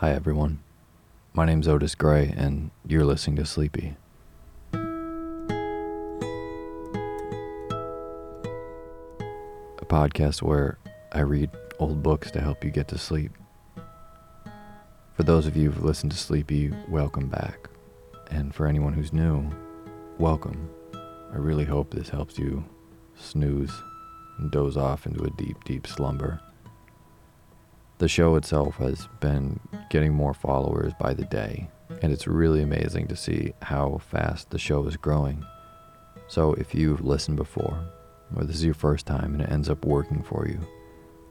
Hi, everyone. My name's Otis Gray, and you're listening to Sleepy. A podcast where I read old books to help you get to sleep. For those of you who've listened to Sleepy, welcome back. And for anyone who's new, welcome. I really hope this helps you snooze and doze off into a deep, deep slumber. The show itself has been getting more followers by the day, and it's really amazing to see how fast the show is growing. So, if you've listened before, or this is your first time and it ends up working for you,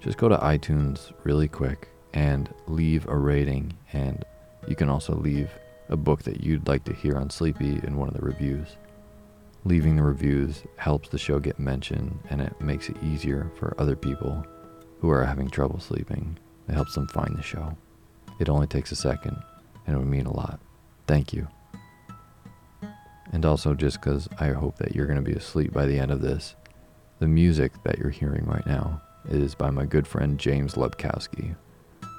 just go to iTunes really quick and leave a rating. And you can also leave a book that you'd like to hear on Sleepy in one of the reviews. Leaving the reviews helps the show get mentioned and it makes it easier for other people who are having trouble sleeping it helps them find the show. It only takes a second, and it would mean a lot. Thank you. And also, just because I hope that you're going to be asleep by the end of this, the music that you're hearing right now is by my good friend James Lebkowski,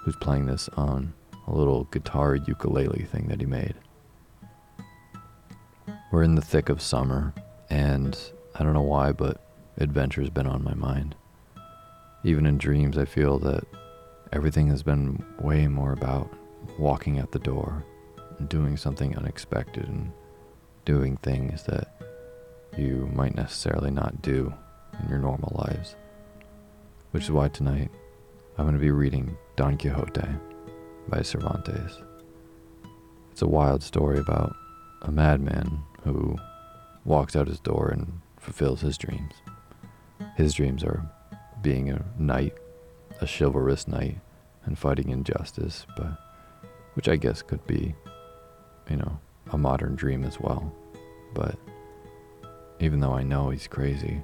who's playing this on a little guitar ukulele thing that he made. We're in the thick of summer, and I don't know why, but adventure's been on my mind. Even in dreams, I feel that everything has been way more about walking out the door and doing something unexpected and doing things that you might necessarily not do in your normal lives. Which is why tonight I'm going to be reading Don Quixote by Cervantes. It's a wild story about a madman who walks out his door and fulfills his dreams. His dreams are being a knight, a chivalrous knight, and fighting injustice, but which I guess could be, you know, a modern dream as well. But even though I know he's crazy,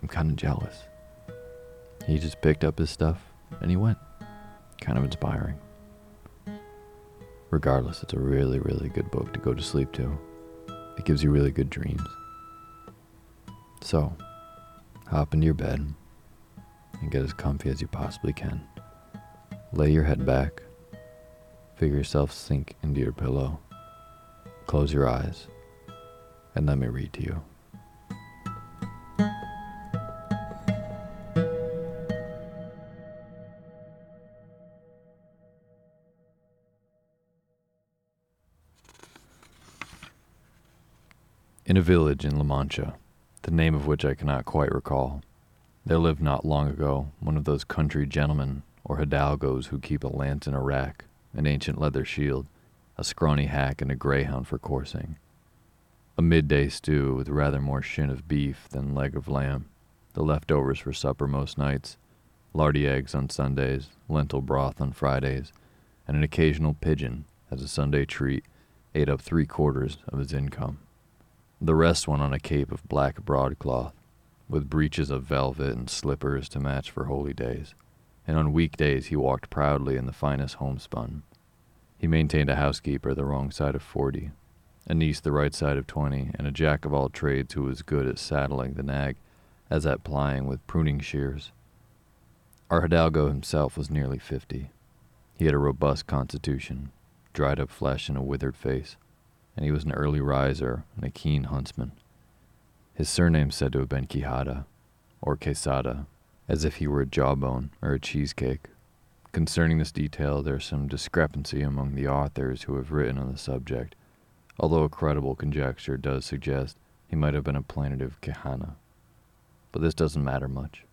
I'm kind of jealous. He just picked up his stuff and he went. Kind of inspiring. Regardless, it's a really, really good book to go to sleep to. It gives you really good dreams. So, hop into your bed and get as comfy as you possibly can. Lay your head back. Feel yourself sink into your pillow. Close your eyes and let me read to you. In a village in La Mancha, the name of which I cannot quite recall, there lived not long ago one of those country gentlemen or hidalgos who keep a lance in a rack, an ancient leather shield, a scrawny hack, and a greyhound for coursing. A midday stew with rather more shin of beef than leg of lamb, the leftovers for supper most nights, lardy eggs on Sundays, lentil broth on Fridays, and an occasional pigeon as a Sunday treat ate up three quarters of his income. The rest went on a cape of black broadcloth, with breeches of velvet and slippers to match for holy days, and on weekdays he walked proudly in the finest homespun. He maintained a housekeeper the wrong side of forty, a niece the right side of twenty, and a jack of all trades who was good at saddling the nag as at plying with pruning shears. Our hidalgo himself was nearly fifty. He had a robust constitution, dried up flesh, and a withered face and he was an early riser and a keen huntsman. His surname said to have been Quijada, or Quesada, as if he were a jawbone or a cheesecake. Concerning this detail, there is some discrepancy among the authors who have written on the subject, although a credible conjecture does suggest he might have been a plaintive Quijana. But this doesn't matter much,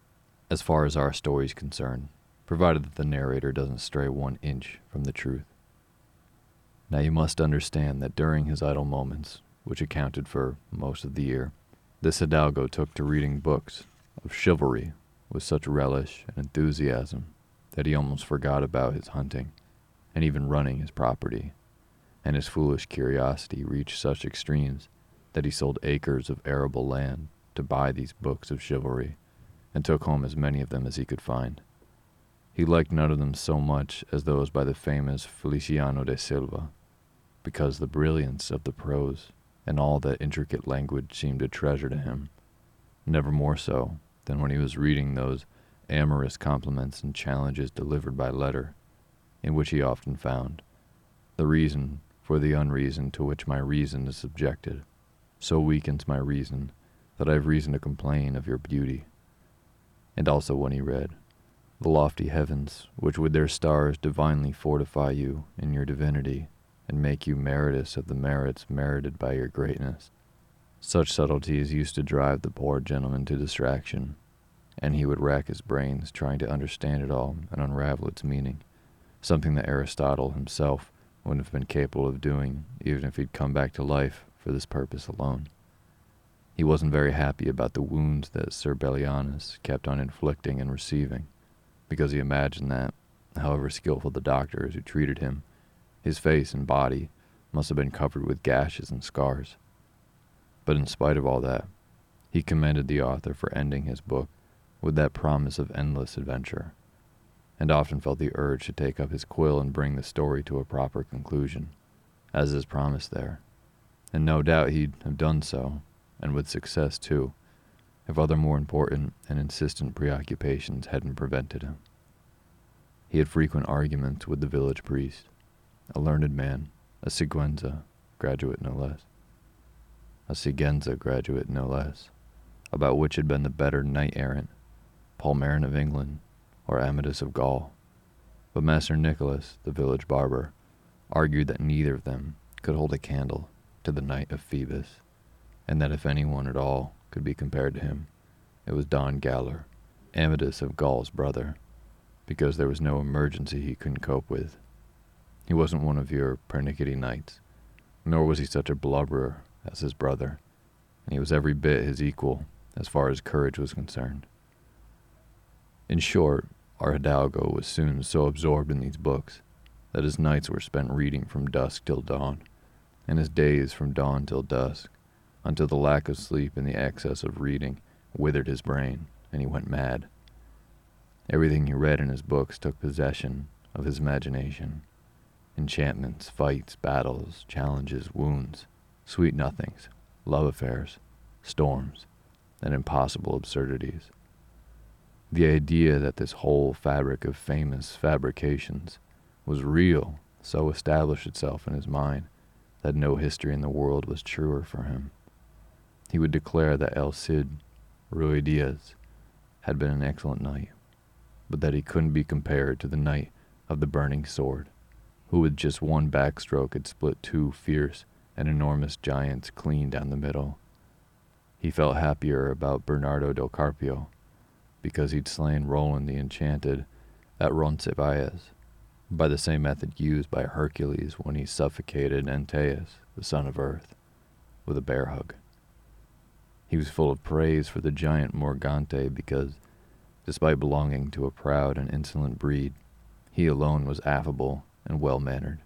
as far as our story is concerned, provided that the narrator doesn't stray one inch from the truth. Now you must understand that during his idle moments, which accounted for most of the year, this hidalgo took to reading books of chivalry with such relish and enthusiasm that he almost forgot about his hunting and even running his property, and his foolish curiosity reached such extremes that he sold acres of arable land to buy these books of chivalry and took home as many of them as he could find. He liked none of them so much as those by the famous Feliciano de Silva, because the brilliance of the prose and all that intricate language seemed a treasure to him, never more so than when he was reading those amorous compliments and challenges delivered by letter, in which he often found the reason for the unreason to which my reason is subjected. So weakens my reason that I have reason to complain of your beauty. And also when he read, the lofty heavens, which with their stars divinely fortify you in your divinity, and make you meritorious of the merits merited by your greatness. Such subtleties used to drive the poor gentleman to distraction, and he would rack his brains trying to understand it all and unravel its meaning, something that Aristotle himself wouldn't have been capable of doing even if he'd come back to life for this purpose alone. He wasn't very happy about the wounds that Sir Belianis kept on inflicting and receiving because he imagined that, however skillful the doctors who treated him, his face and body must have been covered with gashes and scars. But in spite of all that, he commended the author for ending his book with that promise of endless adventure, and often felt the urge to take up his quill and bring the story to a proper conclusion, as is promised there. And no doubt he'd have done so, and with success too, if other more important and insistent preoccupations hadn't prevented him. He had frequent arguments with the village priest, a learned man, a Siguenza graduate no less, a Siguenza graduate no less, about which had been the better knight errant, Palmerin of England or Amadis of Gaul. But Master Nicholas, the village barber, argued that neither of them could hold a candle to the Knight of Phoebus, and that if anyone at all could be compared to him. It was Don Galaor, Amadis of Gaul's brother, because there was no emergency he couldn't cope with. He wasn't one of your pernickety knights, nor was he such a blubberer as his brother, and he was every bit his equal as far as courage was concerned. In short, our Hidalgo was soon so absorbed in these books that his nights were spent reading from dusk till dawn, and his days from dawn till dusk until the lack of sleep and the excess of reading withered his brain, and he went mad. Everything he read in his books took possession of his imagination enchantments, fights, battles, challenges, wounds, sweet nothings, love affairs, storms, and impossible absurdities. The idea that this whole fabric of famous fabrications was real so established itself in his mind that no history in the world was truer for him. He would declare that El Cid Ruy Diaz had been an excellent knight, but that he couldn't be compared to the knight of the burning sword, who with just one backstroke had split two fierce and enormous giants clean down the middle He felt happier about Bernardo del Carpio because he'd slain Roland the Enchanted at Roncesvalles by the same method used by Hercules when he suffocated Antaeus, the son of Earth, with a bear hug. He was full of praise for the giant Morgante because, despite belonging to a proud and insolent breed, he alone was affable and well mannered.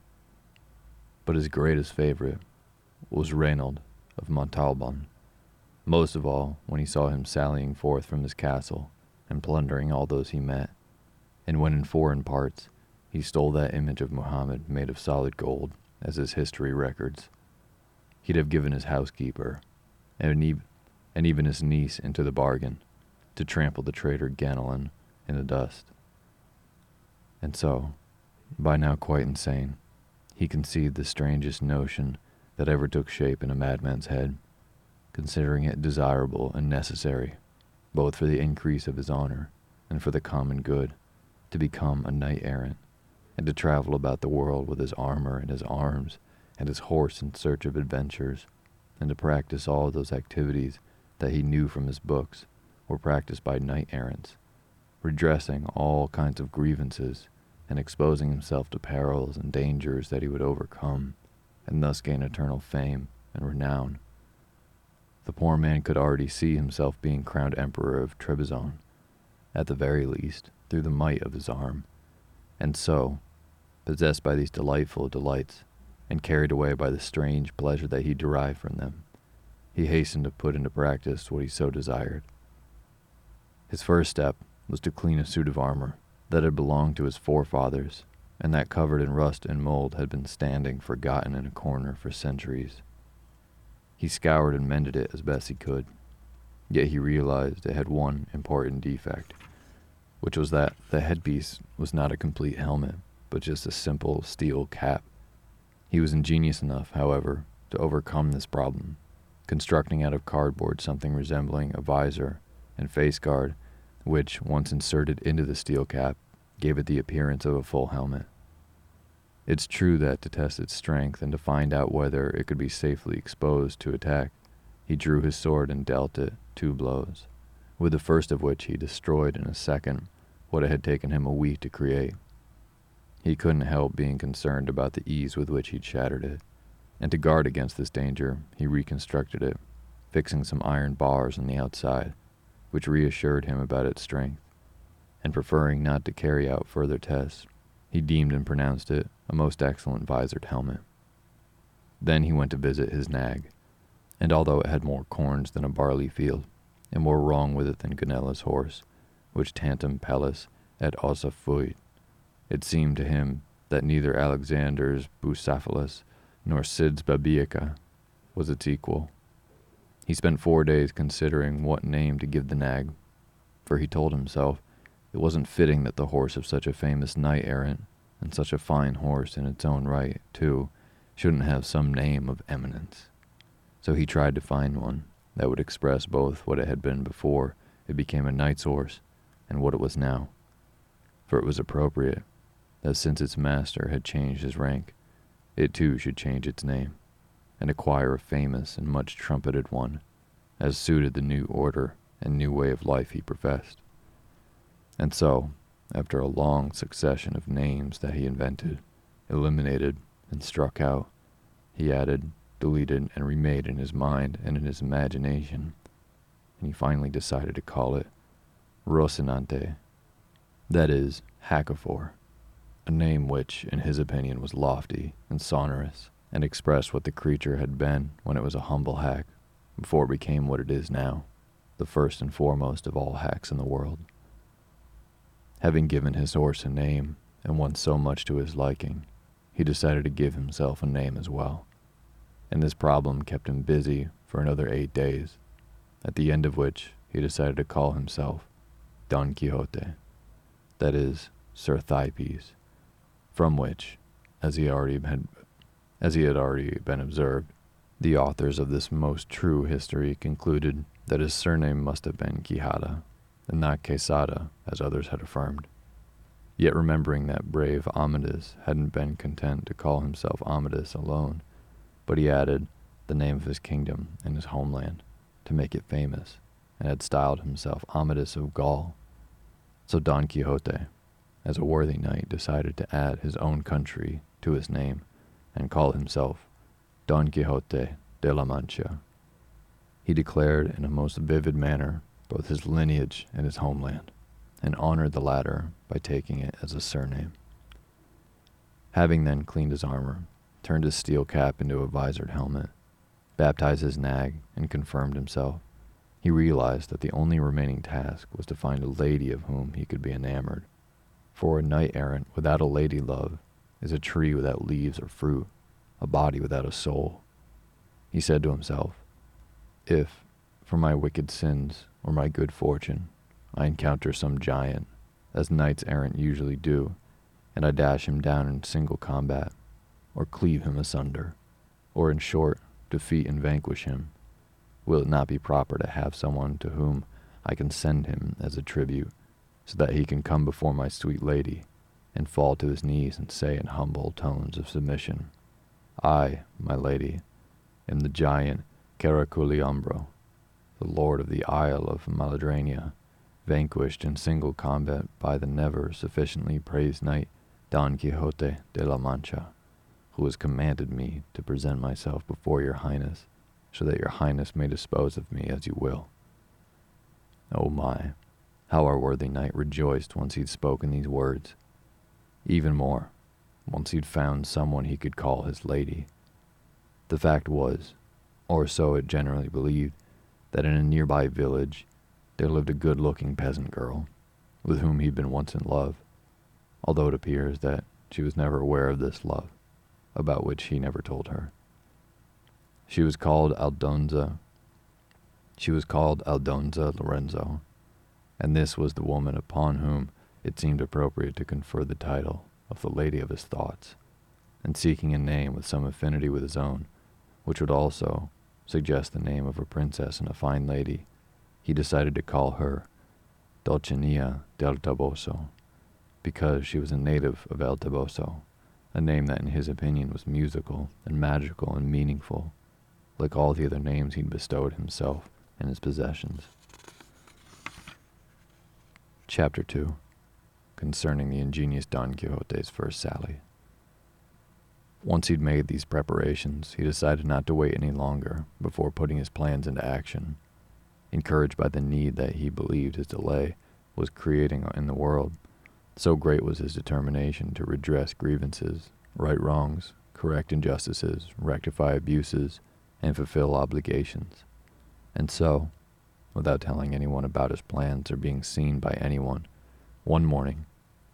But his greatest favorite was Reynold of Montalban, most of all when he saw him sallying forth from his castle and plundering all those he met, and when in foreign parts he stole that image of Muhammad made of solid gold, as his history records. He'd have given his housekeeper, and even, and even his niece into the bargain, to trample the traitor Ganelon in the dust. And so, by now quite insane, he conceived the strangest notion that ever took shape in a madman's head, considering it desirable and necessary, both for the increase of his honor and for the common good, to become a knight errant and to travel about the world with his armor and his arms and his horse in search of adventures, and to practice all those activities that he knew from his books were practiced by knight errants, redressing all kinds of grievances and exposing himself to perils and dangers that he would overcome, and thus gain eternal fame and renown. The poor man could already see himself being crowned emperor of Trebizond, at the very least, through the might of his arm, and so, possessed by these delightful delights, and carried away by the strange pleasure that he derived from them, he hastened to put into practice what he so desired. His first step was to clean a suit of armor that had belonged to his forefathers, and that covered in rust and mold had been standing forgotten in a corner for centuries. He scoured and mended it as best he could, yet he realized it had one important defect, which was that the headpiece was not a complete helmet, but just a simple steel cap. He was ingenious enough, however, to overcome this problem, constructing out of cardboard something resembling a visor and face guard, which, once inserted into the steel cap, gave it the appearance of a full helmet. It's true that to test its strength and to find out whether it could be safely exposed to attack, he drew his sword and dealt it two blows, with the first of which he destroyed in a second what it had taken him a week to create. He couldn't help being concerned about the ease with which he'd shattered it, and to guard against this danger, he reconstructed it, fixing some iron bars on the outside, which reassured him about its strength, and preferring not to carry out further tests, he deemed and pronounced it a most excellent visored helmet. Then he went to visit his nag, and although it had more corns than a barley field, and more wrong with it than Gonela's horse, which tantum pellis et ossa fuit, it seemed to him that neither Alexander's Bucephalus nor Cid's Babieca was its equal. He spent four days considering what name to give the nag, for he told himself it wasn't fitting that the horse of such a famous knight errant, and such a fine horse in its own right, too, shouldn't have some name of eminence. So he tried to find one that would express both what it had been before it became a knight's horse and what it was now. For it was appropriate that since its master had changed his rank, it too should change its name, and acquire a famous and much trumpeted one, as suited the new order and new way of life he professed. And so, after a long succession of names that he invented, eliminated, and struck out, he added, deleted, and remade in his mind and in his imagination, and he finally decided to call it Rocinante, that is, Hackafor a name which, in his opinion, was lofty and sonorous, and expressed what the creature had been when it was a humble hack, before it became what it is now, the first and foremost of all hacks in the world. Having given his horse a name, and one so much to his liking, he decided to give himself a name as well, and this problem kept him busy for another eight days, at the end of which he decided to call himself Don Quixote, that is, Sir Thighpiece from which, as he already had, as he had already been observed, the authors of this most true history concluded that his surname must have been Quixada, and not Quesada, as others had affirmed. Yet remembering that brave Amadis hadn't been content to call himself Amadis alone, but he added the name of his kingdom and his homeland to make it famous, and had styled himself Amadis of Gaul. So Don Quixote, as a worthy knight, decided to add his own country to his name and call himself Don Quixote de la Mancha. He declared in a most vivid manner both his lineage and his homeland, and honored the latter by taking it as a surname. Having then cleaned his armor, turned his steel cap into a visored helmet, baptized his nag, and confirmed himself, he realized that the only remaining task was to find a lady of whom he could be enamored. For a knight errant without a lady love is a tree without leaves or fruit, a body without a soul. He said to himself, If, for my wicked sins or my good fortune, I encounter some giant, as knights errant usually do, and I dash him down in single combat, or cleave him asunder, or in short, defeat and vanquish him, will it not be proper to have someone to whom I can send him as a tribute, so that he can come before my sweet lady, and fall to his knees and say in humble tones of submission, I, my lady, am the giant Caraculiambro, the lord of the Isle of Malindrania, vanquished in single combat by the never sufficiently praised knight Don Quixote de la Mancha, who has commanded me to present myself before your highness so that your highness may dispose of me as you will. Oh my, how our worthy knight rejoiced once he'd spoken these words. Even more, once he'd found someone he could call his lady. The fact was, or so it generally believed, that in a nearby village there lived a good looking peasant girl, with whom he'd been once in love, although it appears that she was never aware of this love, about which he never told her. She was called Aldonza. She was called Aldonza Lorenzo, and this was the woman upon whom it seemed appropriate to confer the title of the lady of his thoughts, and seeking a name with some affinity with his own, which would also suggest the name of a princess and a fine lady, he decided to call her Dulcinea del Toboso, because she was a native of El Toboso, a name that in his opinion was musical and magical and meaningful like all the other names he'd bestowed himself and his possessions. Chapter 2 Concerning the ingenious Don Quixote's first sally. Once he'd made these preparations, he decided not to wait any longer before putting his plans into action. Encouraged by the need that he believed his delay was creating in the world, so great was his determination to redress grievances, right wrongs, correct injustices, rectify abuses, and fulfill obligations. And so, without telling anyone about his plans or being seen by anyone, one morning,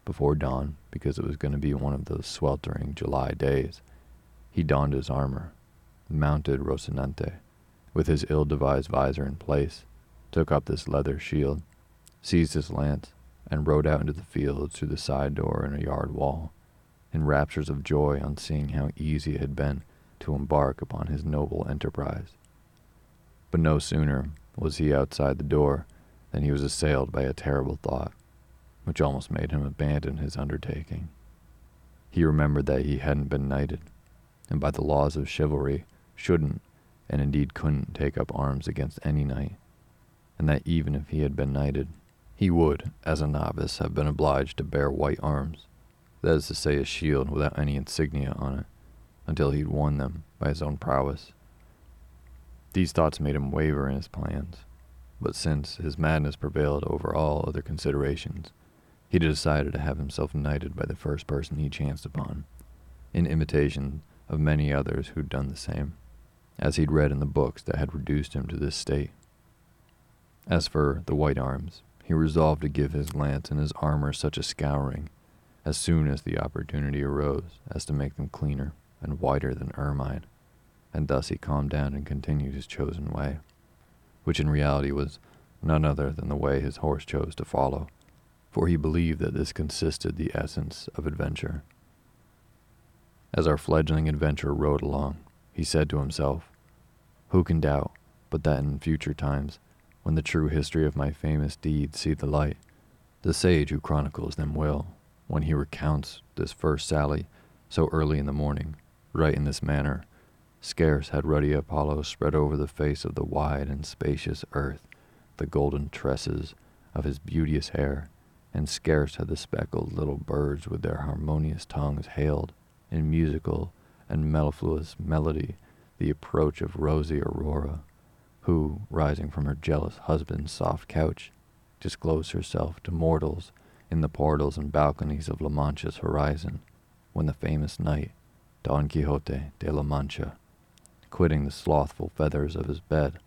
before dawn, because it was going to be one of those sweltering July days, he donned his armor, mounted Rocinante, with his ill-devised visor in place, took up this leather shield, seized his lance, and rode out into the fields through the side door in a yard wall, in raptures of joy on seeing how easy it had been to embark upon his noble enterprise. But no sooner was he outside the door than he was assailed by a terrible thought, which almost made him abandon his undertaking. He remembered that he hadn't been knighted, and by the laws of chivalry shouldn't, and indeed couldn't, take up arms against any knight, and that even if he had been knighted, he would, as a novice, have been obliged to bear white arms, that is to say, a shield without any insignia on it until he'd won them by his own prowess. These thoughts made him waver in his plans, but since his madness prevailed over all other considerations, he decided to have himself knighted by the first person he chanced upon, in imitation of many others who'd done the same, as he'd read in the books that had reduced him to this state. As for the white arms, he resolved to give his lance and his armor such a scouring as soon as the opportunity arose as to make them cleaner and whiter than ermine, and thus he calmed down and continued his chosen way, which in reality was none other than the way his horse chose to follow, for he believed that this consisted the essence of adventure. As our fledgling adventurer rode along, he said to himself, Who can doubt but that in future times, when the true history of my famous deeds see the light, the sage who chronicles them will, when he recounts this first sally so early in the morning, write in this manner, Scarce had ruddy Apollo spread over the face of the wide and spacious earth the golden tresses of his beauteous hair, and scarce had the speckled little birds with their harmonious tongues hailed in musical and mellifluous melody the approach of rosy Aurora, who, rising from her jealous husband's soft couch, disclosed herself to mortals in the portals and balconies of La Mancha's horizon, when the famous knight, Don Quixote de la Mancha, quitting the slothful feathers of his bed,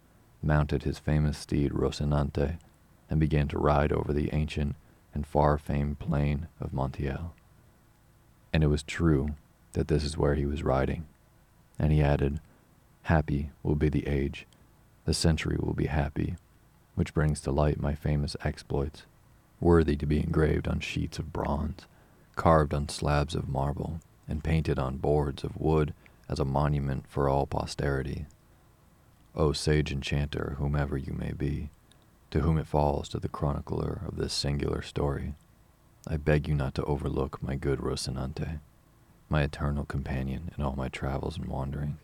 mounted his famous steed Rocinante, and began to ride over the ancient and far famed plain of Montiel. And it was true that this is where he was riding. And he added, Happy will be the age, the century will be happy, which brings to light my famous exploits, worthy to be engraved on sheets of bronze, carved on slabs of marble, and painted on boards of wood as a monument for all posterity. O sage enchanter, whomever you may be, to whom it falls to the chronicler of this singular story, I beg you not to overlook my good Rocinante, my eternal companion in all my travels and wanderings.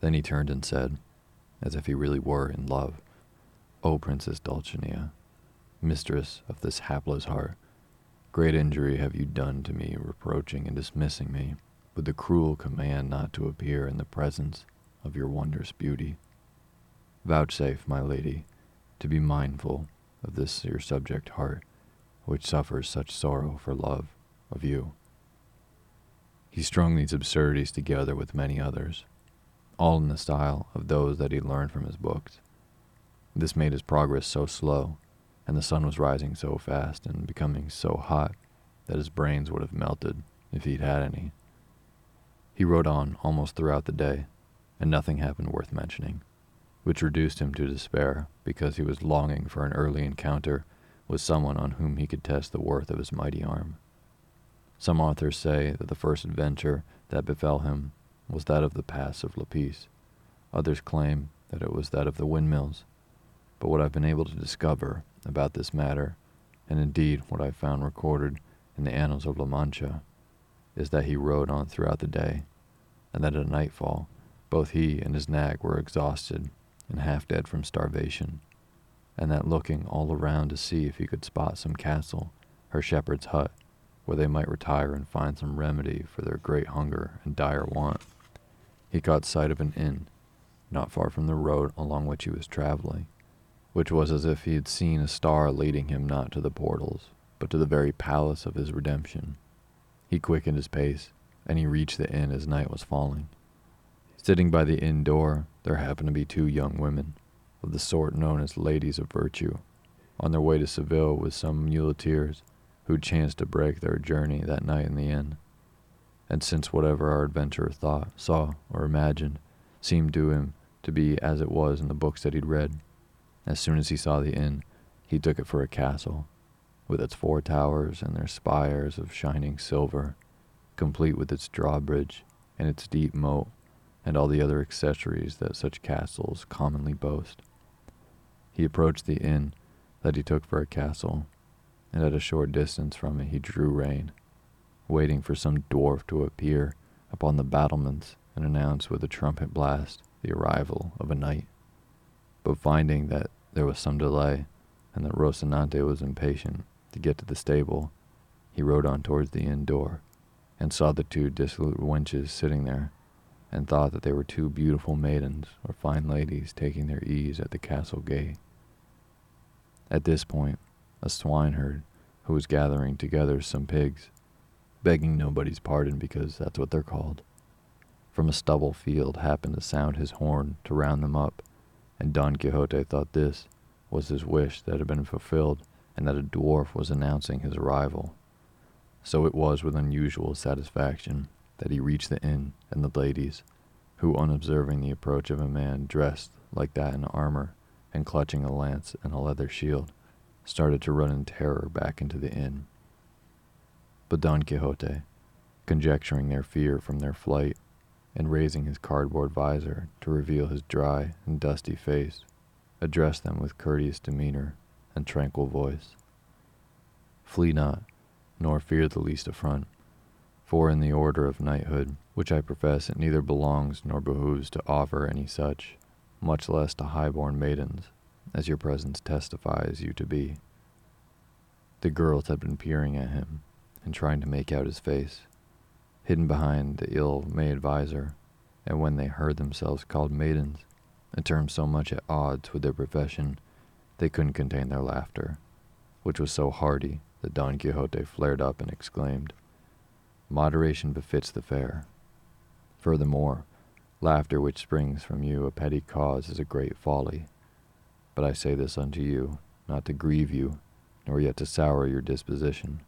Then he turned and said, as if he really were in love, O Princess Dulcinea, mistress of this hapless heart, great injury have you done to me, reproaching and dismissing me with the cruel command not to appear in the presence of your wondrous beauty. Vouchsafe, my lady, to be mindful of this your subject heart, which suffers such sorrow for love of you. He strung these absurdities together with many others, all in the style of those that he learned from his books. This made his progress so slow, and the sun was rising so fast and becoming so hot that his brains would have melted if he'd had any. He rode on almost throughout the day, and nothing happened worth mentioning, which reduced him to despair because he was longing for an early encounter with someone on whom he could test the worth of his mighty arm. Some authors say that the first adventure that befell him was that of the Pass of Lapice. Others claim that it was that of the windmills. But what I've been able to discover about this matter, and indeed what I've found recorded in the annals of La Mancha, is that he rode on throughout the day, and that at nightfall both he and his nag were exhausted and half dead from starvation, and that looking all around to see if he could spot some castle or shepherd's hut where they might retire and find some remedy for their great hunger and dire want, he caught sight of an inn not far from the road along which he was traveling, which was as if he had seen a star leading him not to the portals, but to the very palace of his redemption. He quickened his pace, and he reached the inn as night was falling. Sitting by the inn door, there happened to be two young women, of the sort known as ladies of virtue, on their way to Seville with some muleteers who chanced to break their journey that night in the inn. And since whatever our adventurer thought, saw, or imagined seemed to him to be as it was in the books that he'd read, as soon as he saw the inn, he took it for a castle with its four towers and their spires of shining silver, complete with its drawbridge and its deep moat, and all the other accessories that such castles commonly boast. He approached the inn that he took for a castle, and at a short distance from it he drew rein, waiting for some dwarf to appear upon the battlements and announce with a trumpet blast the arrival of a knight. But finding that there was some delay, and that Rocinante was impatient, to get to the stable, he rode on towards the inn door, and saw the two dissolute wenches sitting there, and thought that they were two beautiful maidens or fine ladies taking their ease at the castle gate. At this point, a swineherd, who was gathering together some pigs, begging nobody's pardon because that's what they're called, from a stubble field happened to sound his horn to round them up, and Don Quixote thought this was his wish that had been fulfilled and that a dwarf was announcing his arrival. So it was with unusual satisfaction that he reached the inn and the ladies, who, on observing the approach of a man dressed like that in armor and clutching a lance and a leather shield, started to run in terror back into the inn. But Don Quixote, conjecturing their fear from their flight, and raising his cardboard visor to reveal his dry and dusty face, addressed them with courteous demeanor and tranquil voice. Flee not, nor fear the least affront, For in the order of knighthood, which I profess, it neither belongs nor behooves to offer any such, much less to high-born maidens, as your presence testifies you to be. The girls had been peering at him and trying to make out his face, hidden behind the ill-made visor, and when they heard themselves called maidens, a term so much at odds with their profession, they couldn't contain their laughter, which was so hearty that Don Quixote flared up and exclaimed, Moderation befits the fair. Furthermore, laughter which springs from you a petty cause is a great folly. But I say this unto you, not to grieve you, nor yet to sour your disposition,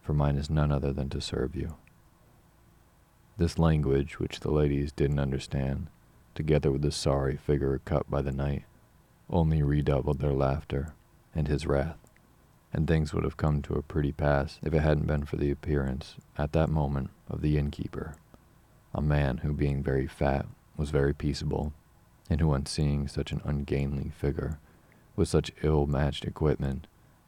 for mine is none other than to serve you. This language, which the ladies didn't understand, together with the sorry figure cut by the knight, only redoubled their laughter and his wrath and things would have come to a pretty pass if it hadn't been for the appearance, at that moment, of the innkeeper, a man who, being very fat, was very peaceable, and who, on seeing such an ungainly figure, with such ill-matched equipment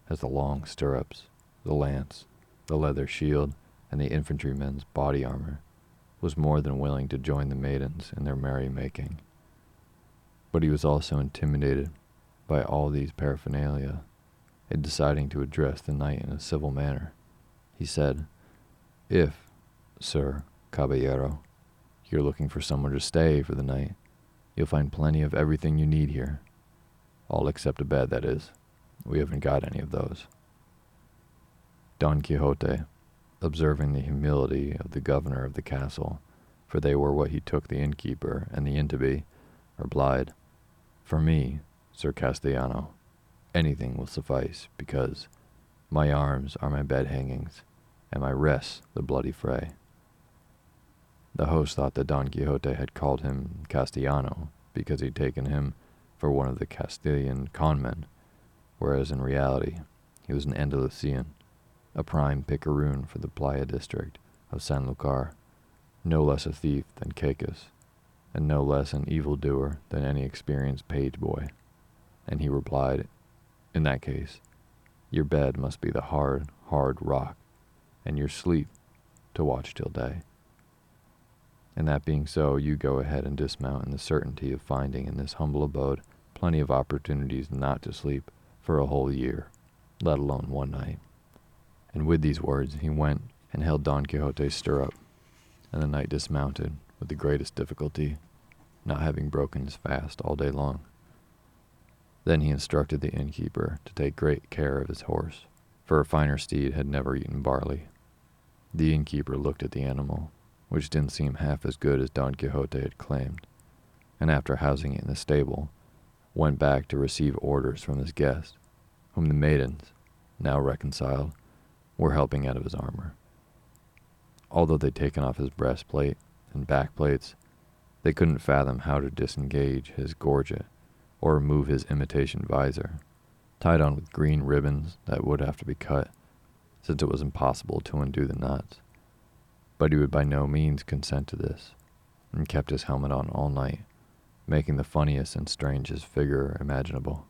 as the long stirrups, the lance, the leather shield, and the infantryman's body armor, was more than willing to join the maidens in their merry-making. But he was also intimidated by all these paraphernalia in deciding to address the knight in a civil manner. He said, If, sir, caballero, you're looking for somewhere to stay for the night, you'll find plenty of everything you need here. All except a bed, that is. We haven't got any of those. Don Quixote, observing the humility of the governor of the castle, for they were what he took the innkeeper and the inn to be, replied, For me, Sir Castellano, anything will suffice, because my arms are my bed hangings, and my rest the bloody fray. The host thought that Don Quixote had called him Castellano because he'd taken him for one of the Castilian conmen, whereas in reality he was an Andalusian, a prime picaroon for the playa district of Sanlúcar, no less a thief than Cacus, and no less an evildoer than any experienced page boy. And he replied in that case, your bed must be the hard, hard rock, and your sleep to watch till day. And that being so, you go ahead and dismount in the certainty of finding in this humble abode plenty of opportunities not to sleep for a whole year, let alone one night. And with these words, he went and held Don Quixote's stirrup, and the knight dismounted with the greatest difficulty, not having broken his fast all day long. Then he instructed the innkeeper to take great care of his horse, for a finer steed had never eaten barley. The innkeeper looked at the animal, which didn't seem half as good as Don Quixote had claimed, and after housing it in the stable, went back to receive orders from his guest, whom the maidens, now reconciled, were helping out of his armor. Although they'd taken off his breastplate and backplates, they couldn't fathom how to disengage his gorget or remove his imitation visor, tied on with green ribbons that would have to be cut, since it was impossible to undo the knots. But he would by no means consent to this, and kept his helmet on all night, making the funniest and strangest figure imaginable.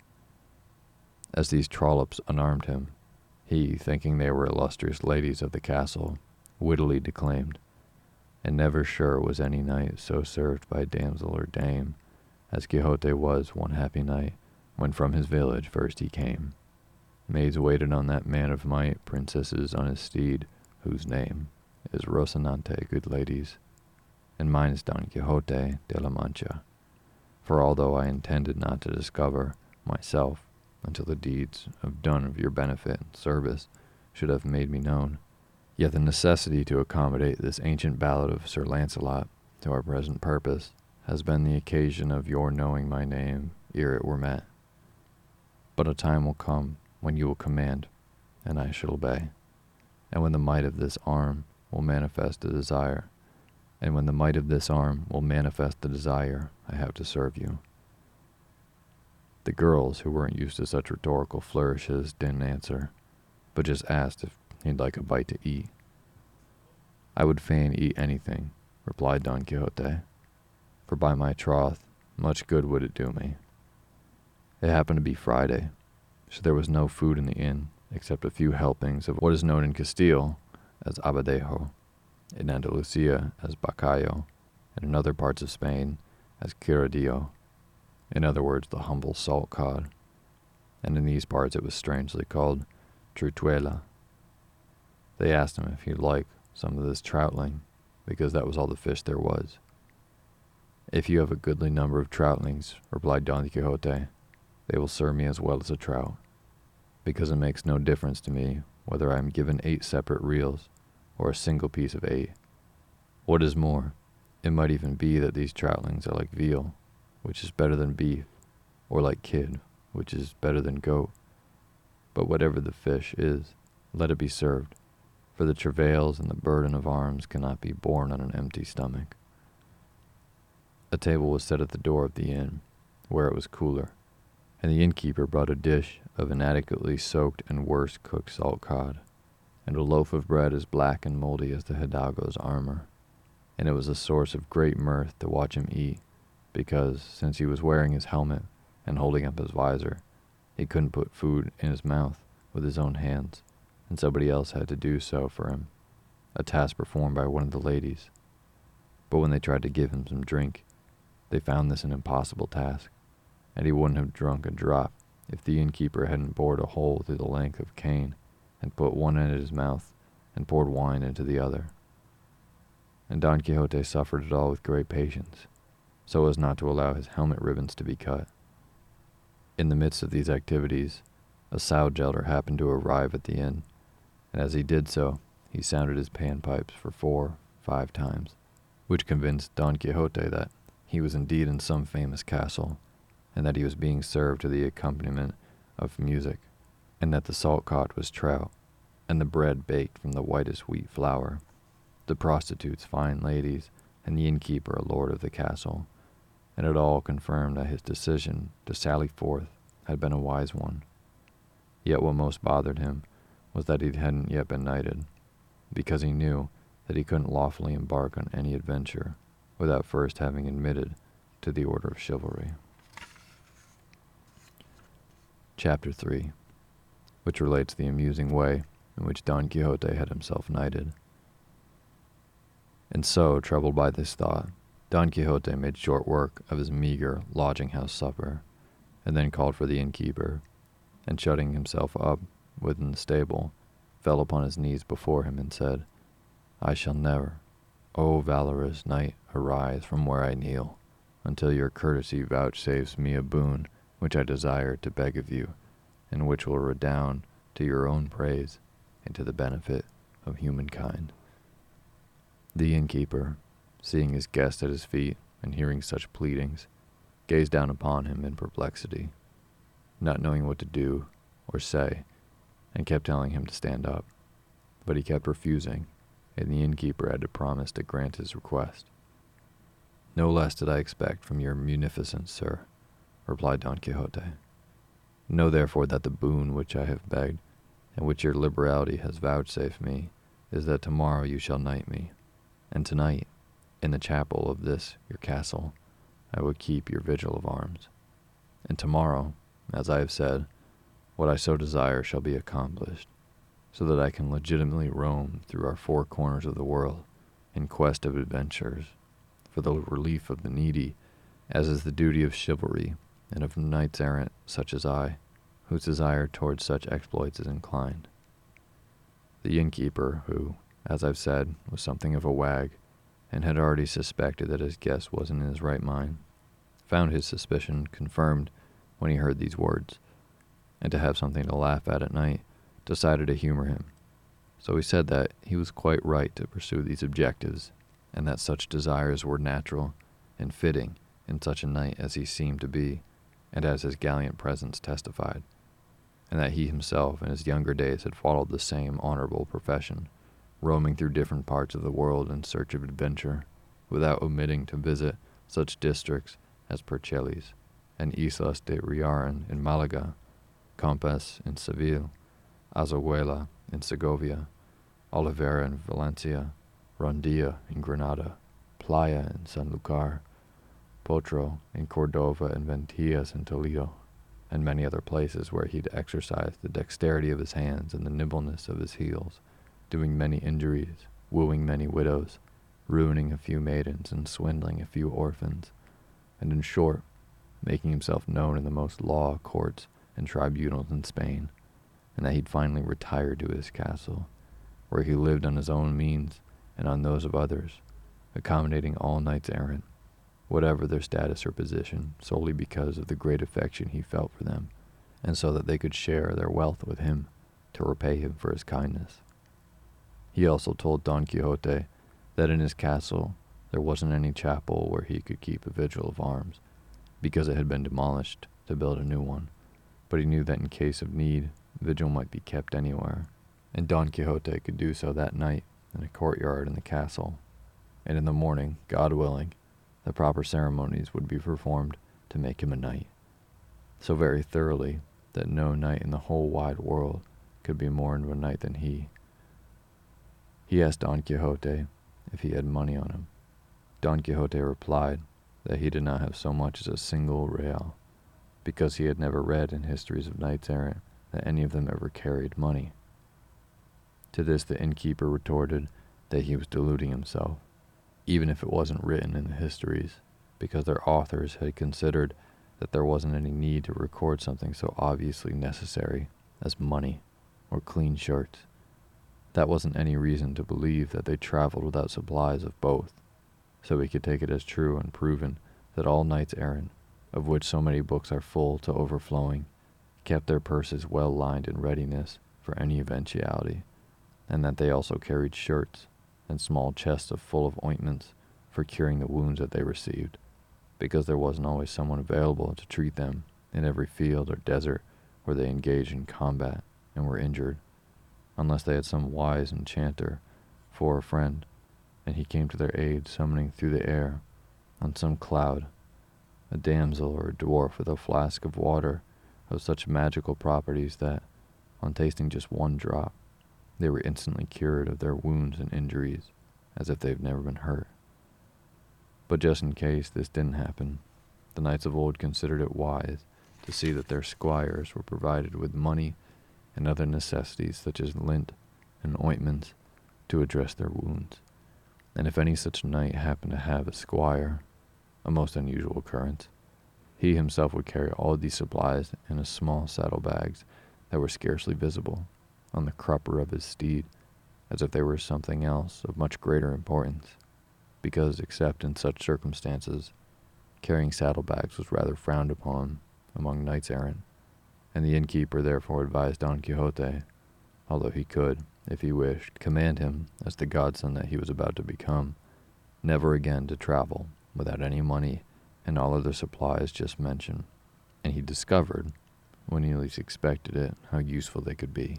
As these trollops unarmed him, he, thinking they were illustrious ladies of the castle, wittily declaimed, and never sure was any knight so served by damsel or dame as Quixote was one happy night, when from his village first he came. Maids waited on that man of might, princesses on his steed, whose name is Rocinante, good ladies, and mine is Don Quixote de la Mancha. For although I intended not to discover myself until the deeds of done of your benefit and service should have made me known, yet the necessity to accommodate this ancient ballad of Sir Launcelot to our present purpose has been the occasion of your knowing my name ere it were met. But a time will come when you will command, and I shall obey, and when the might of this arm will manifest the desire, and when the might of this arm will manifest the desire I have to serve you. The girls, who weren't used to such rhetorical flourishes, didn't answer, but just asked if he'd like a bite to eat. I would fain eat anything, replied Don Quixote for by my troth, much good would it do me. It happened to be Friday, so there was no food in the inn except a few helpings of what is known in Castile as abadejo, in Andalusia as bacallao, and in other parts of Spain as curadillo, in other words, the humble salt cod, and in these parts it was strangely called truchuela. They asked him if he'd like some of this troutling, because that was all the fish there was. If you have a goodly number of troutlings, replied Don Quixote, they will serve me as well as a trout, because it makes no difference to me whether I am given eight separate reels or a single piece of eight. What is more, it might even be that these troutlings are like veal, which is better than beef, or like kid, which is better than goat. But whatever the fish is, let it be served, for the travails and the burden of arms cannot be borne on an empty stomach. A table was set at the door of the inn, where it was cooler, and the innkeeper brought a dish of inadequately soaked and worse cooked salt cod, and a loaf of bread as black and moldy as the hidalgo's armor. And it was a source of great mirth to watch him eat, because, since he was wearing his helmet and holding up his visor, he couldn't put food in his mouth with his own hands, and somebody else had to do so for him, a task performed by one of the ladies. But when they tried to give him some drink, they found this an impossible task, and he wouldn't have drunk a drop if the innkeeper hadn't bored a hole through the length of cane and put one end in his mouth and poured wine into the other. And Don Quixote suffered it all with great patience, so as not to allow his helmet ribbons to be cut. In the midst of these activities, a sow gelder happened to arrive at the inn, and as he did so, he sounded his panpipes for four, five times, which convinced Don Quixote that he was indeed in some famous castle, and that he was being served to the accompaniment of music, and that the salt cod was trout, and the bread baked from the whitest wheat flour, the prostitutes fine ladies, and the innkeeper a lord of the castle, and it all confirmed that his decision to sally forth had been a wise one. Yet what most bothered him was that he hadn't yet been knighted, because he knew that he couldn't lawfully embark on any adventure without first having admitted to the order of chivalry. Chapter 3, which relates the amusing way in which Don Quixote had himself knighted. And so, troubled by this thought, Don Quixote made short work of his meager lodging house supper, and then called for the innkeeper, and shutting himself up within the stable, fell upon his knees before him and said, I shall never, O valorous knight, arise from where I kneel, until your courtesy vouchsafes me a boon which I desire to beg of you, and which will redound to your own praise and to the benefit of humankind. The innkeeper, seeing his guest at his feet and hearing such pleadings, gazed down upon him in perplexity, not knowing what to do or say, and kept telling him to stand up. But he kept refusing, and the innkeeper had to promise to grant his request. No less did I expect from your munificence, sir, replied Don Quixote. Know therefore that the boon which I have begged, and which your liberality has vouchsafed me, is that tomorrow you shall knight me, and tonight, in the chapel of this your castle, I will keep your vigil of arms. And tomorrow, as I have said, what I so desire shall be accomplished, so that I can legitimately roam through our four corners of the world in quest of adventures for the relief of the needy, as is the duty of chivalry and of knights errant such as I, whose desire towards such exploits is inclined. The innkeeper, who, as I've said, was something of a wag, and had already suspected that his guest wasn't in his right mind, found his suspicion confirmed when he heard these words, and to have something to laugh at at night, decided to humor him. So he said that he was quite right to pursue these objectives and that such desires were natural and fitting in such a knight as he seemed to be, and as his gallant presence testified, and that he himself in his younger days had followed the same honorable profession, roaming through different parts of the world in search of adventure, without omitting to visit such districts as Percheles and Islas de Riaran in Malaga, Compás in Seville, Azuela in Segovia, Olivera in Valencia, Rondilla in Granada, Playa in Sanlúcar, Potro in Cordova, and Ventillas in Toledo, and many other places where he'd exercised the dexterity of his hands and the nimbleness of his heels, doing many injuries wooing many widows, ruining a few maidens, and swindling a few orphans, and in short, making himself known in the most law courts and tribunals in Spain, and that he'd finally retired to his castle, where he lived on his own means and on those of others, accommodating all knights errant, whatever their status or position, solely because of the great affection he felt for them, and so that they could share their wealth with him to repay him for his kindness. He also told Don Quixote that in his castle there wasn't any chapel where he could keep a vigil of arms, because it had been demolished to build a new one. But he knew that in case of need, vigil might be kept anywhere, and Don Quixote could do so that night in a courtyard in the castle. And in the morning, God willing, the proper ceremonies would be performed to make him a knight. So very thoroughly that no knight in the whole wide world could be more into a knight than he. He asked Don Quixote if he had money on him. Don Quixote replied that he did not have so much as a single real, because he had never read in histories of knights errant that any of them ever carried money. To this the innkeeper retorted that he was deluding himself, even if it wasn't written in the histories, because their authors had considered that there wasn't any need to record something so obviously necessary as money or clean shirts. That wasn't any reason to believe that they traveled without supplies of both, so we could take it as true and proven that all knights errant, of which so many books are full to overflowing, kept their purses well lined in readiness for any eventuality, and that they also carried shirts and small chests full of ointments for curing the wounds that they received, because there wasn't always someone available to treat them in every field or desert where they engaged in combat and were injured, unless they had some wise enchanter for a friend, and he came to their aid, summoning through the air, on some cloud, a damsel or a dwarf with a flask of water of such magical properties that, on tasting just one drop, they were instantly cured of their wounds and injuries, as if they had never been hurt. But just in case this didn't happen, the knights of old considered it wise to see that their squires were provided with money and other necessities such as lint and ointments to address their wounds. And if any such knight happened to have a squire, a most unusual occurrence, he himself would carry all these supplies in a small saddlebags that were scarcely visible on the crupper of his steed, as if they were something else of much greater importance, because, except in such circumstances, carrying saddlebags was rather frowned upon among knights errant and the innkeeper therefore advised Don Quixote, although he could, if he wished, command him, as the godson that he was about to become, never again to travel without any money and all other supplies just mentioned, and he discovered, when he least expected it, how useful they could be.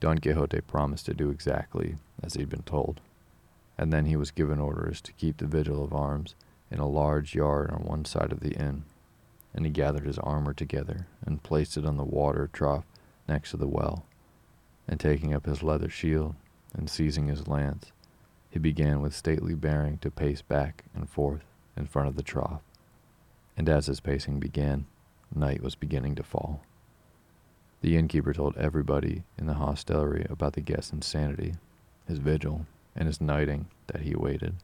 Don Quixote promised to do exactly as he'd been told, and then he was given orders to keep the vigil of arms in a large yard on one side of the inn and he gathered his armor together and placed it on the water trough next to the well. And taking up his leather shield and seizing his lance, he began with stately bearing to pace back and forth in front of the trough. And as his pacing began, night was beginning to fall. The innkeeper told everybody in the hostelry about the guest's insanity, his vigil, and his knighting that he awaited.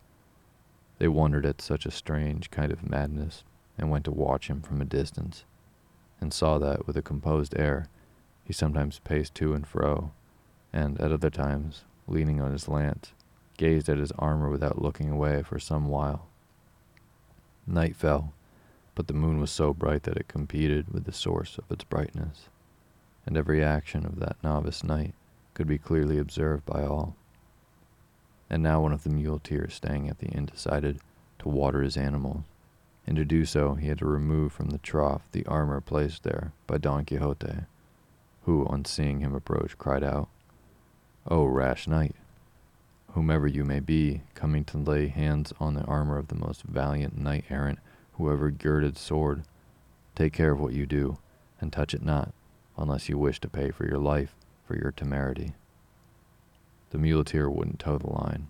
They wondered at such a strange kind of madness and went to watch him from a distance, and saw that with a composed air he sometimes paced to and fro, and at other times, leaning on his lance, gazed at his armor without looking away for some while. Night fell, but the moon was so bright that it competed with the source of its brightness, and every action of that novice knight could be clearly observed by all. And now one of the muleteers staying at the inn decided to water his animals, and to do so he had to remove from the trough the armor placed there by Don Quixote, who, on seeing him approach, cried out, O rash knight, whomever you may be, coming to lay hands on the armor of the most valiant knight errant who ever girded sword, take care of what you do, and touch it not, unless you wish to pay for your life for your temerity. The muleteer wouldn't toe the line.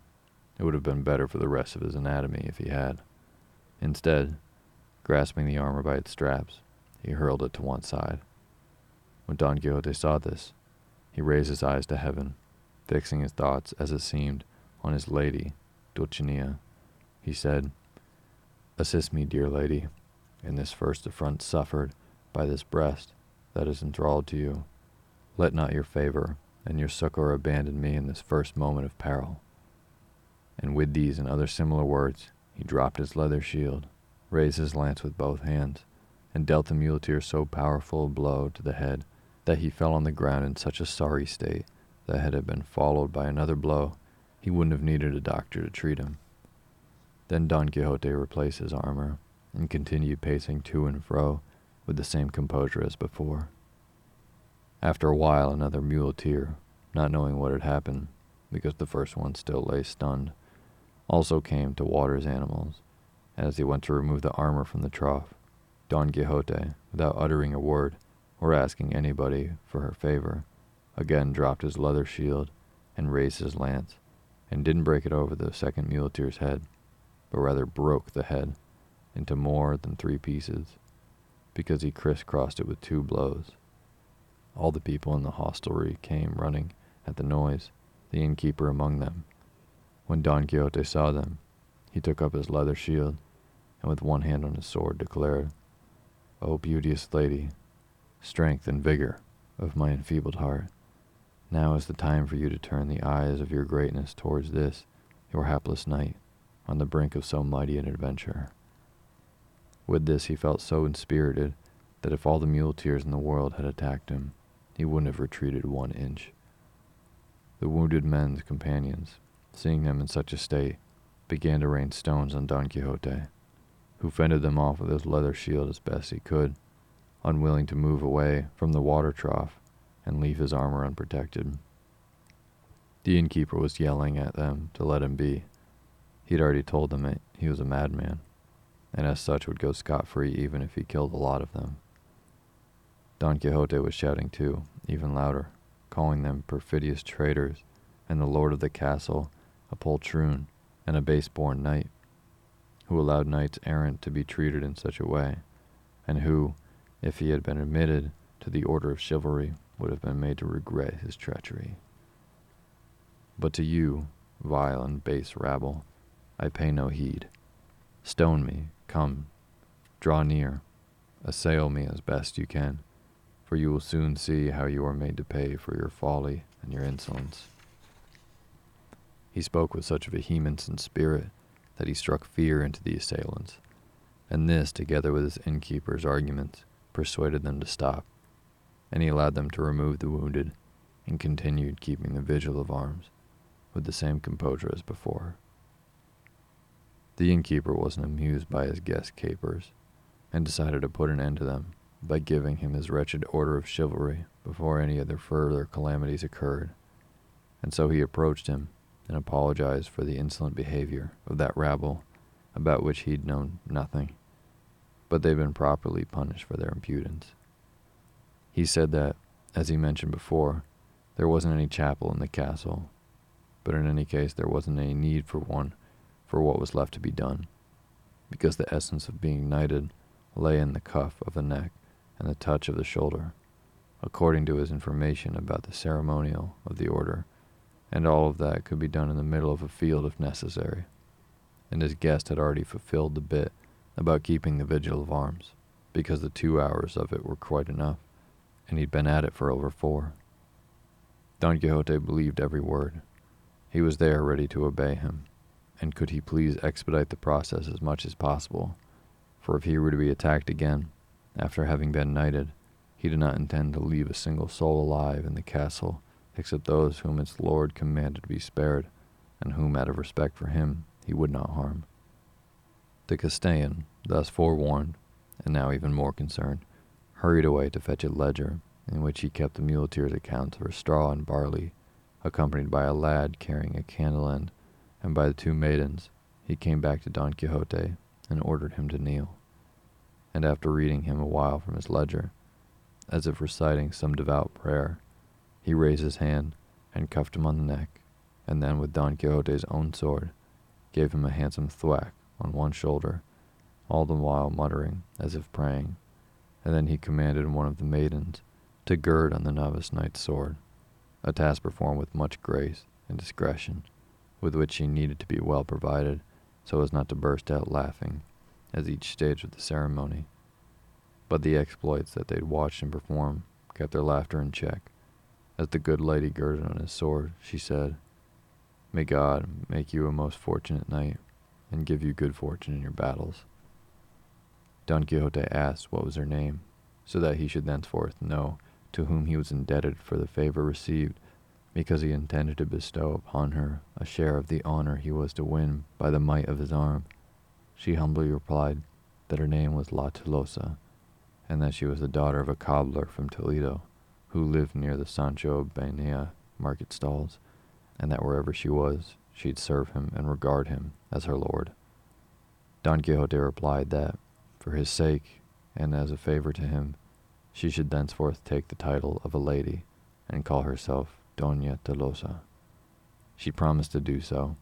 It would have been better for the rest of his anatomy if he had. Instead, Grasping the armor by its straps, he hurled it to one side. When Don Quixote saw this, he raised his eyes to heaven fixing his thoughts, as it seemed, on his lady, Dulcinea. He said, Assist me, dear lady, in this first affront suffered by this breast that is enthralled to you. Let not your favor and your succor abandon me in this first moment of peril. And with these and other similar words, he dropped his leather shield, raised his lance with both hands, and dealt the muleteer so powerful a blow to the head that he fell on the ground in such a sorry state that had it been followed by another blow, he wouldn't have needed a doctor to treat him. Then Don Quixote replaced his armor and continued pacing to and fro with the same composure as before. After a while, another muleteer, not knowing what had happened, because the first one still lay stunned, also came to water his animals. As he went to remove the armor from the trough, Don Quixote, without uttering a word or asking anybody for her favor, again dropped his leather shield and raised his lance, and didn't break it over the second muleteer's head, but rather broke the head into more than three pieces, because he crisscrossed it with two blows. All the people in the hostelry came running at the noise, the innkeeper among them. When Don Quixote saw them, he took up his leather shield, and with one hand on his sword declared, O beauteous lady, strength and vigor of my enfeebled heart, now is the time for you to turn the eyes of your greatness towards this, your hapless knight, on the brink of so mighty an adventure. With this he felt so inspirited that if all the muleteers in the world had attacked him, he wouldn't have retreated one inch. The wounded men's companions, seeing him in such a state, began to rain stones on Don Quixote, who fended them off with his leather shield as best he could, unwilling to move away from the water trough and leave his armor unprotected. The innkeeper was yelling at them to let him be. He had already told them that he was a madman, and as such would go scot free even if he killed a lot of them. Don Quixote was shouting too, even louder, calling them perfidious traitors, and the lord of the castle a poltroon and a base-born knight, who allowed knights errant to be treated in such a way, and who, if he had been admitted to the order of chivalry, would have been made to regret his treachery. But to you, vile and base rabble, I pay no heed. Stone me, come, draw near, assail me as best you can for you will soon see how you are made to pay for your folly and your insolence. He spoke with such vehemence and spirit that he struck fear into the assailants, and this, together with his innkeeper's arguments, persuaded them to stop, and he allowed them to remove the wounded and continued keeping the vigil of arms with the same composure as before. The innkeeper wasn't amused by his guest's capers and decided to put an end to them by giving him his wretched order of chivalry before any other further calamities occurred, and so he approached him and apologized for the insolent behavior of that rabble about which he'd known nothing, but they'd been properly punished for their impudence. He said that, as he mentioned before, there wasn't any chapel in the castle, but in any case there wasn't any need for one for what was left to be done, because the essence of being knighted lay in the cuff of the neck and the touch of the shoulder, according to his information about the ceremonial of the order, and all of that could be done in the middle of a field if necessary. And his guest had already fulfilled the bit about keeping the vigil of arms, because the two hours of it were quite enough, and he'd been at it for over four. Don Quixote believed every word. He was there ready to obey him, and could he please expedite the process as much as possible, for if he were to be attacked again, after having been knighted, he did not intend to leave a single soul alive in the castle except those whom its lord commanded to be spared, and whom, out of respect for him, he would not harm. The Castellan, thus forewarned, and now even more concerned, hurried away to fetch a ledger in which he kept the muleteer's accounts for straw and barley, accompanied by a lad carrying a candle end, and by the two maidens. He came back to Don Quixote and ordered him to kneel and after reading him a while from his ledger, as if reciting some devout prayer, he raised his hand and cuffed him on the neck, and then with Don Quixote's own sword, gave him a handsome thwack on one shoulder, all the while muttering as if praying, and then he commanded one of the maidens to gird on the novice knight's sword, a task performed with much grace and discretion, with which she needed to be well provided so as not to burst out laughing at each stage of the ceremony. But the exploits that they'd watched him perform kept their laughter in check. As the good lady girded on his sword, she said, May God make you a most fortunate knight, and give you good fortune in your battles. Don Quixote asked what was her name, so that he should thenceforth know to whom he was indebted for the favor received, because he intended to bestow upon her a share of the honor he was to win by the might of his arm. She humbly replied that her name was La Tolosa, and that she was the daughter of a cobbler from Toledo, who lived near the Sancho Bienaya market stalls and that wherever she was, she'd serve him and regard him as her lord. Don Quixote replied that, for his sake, and as a favor to him, she should thenceforth take the title of a lady and call herself Doña Tolosa. She promised to do so,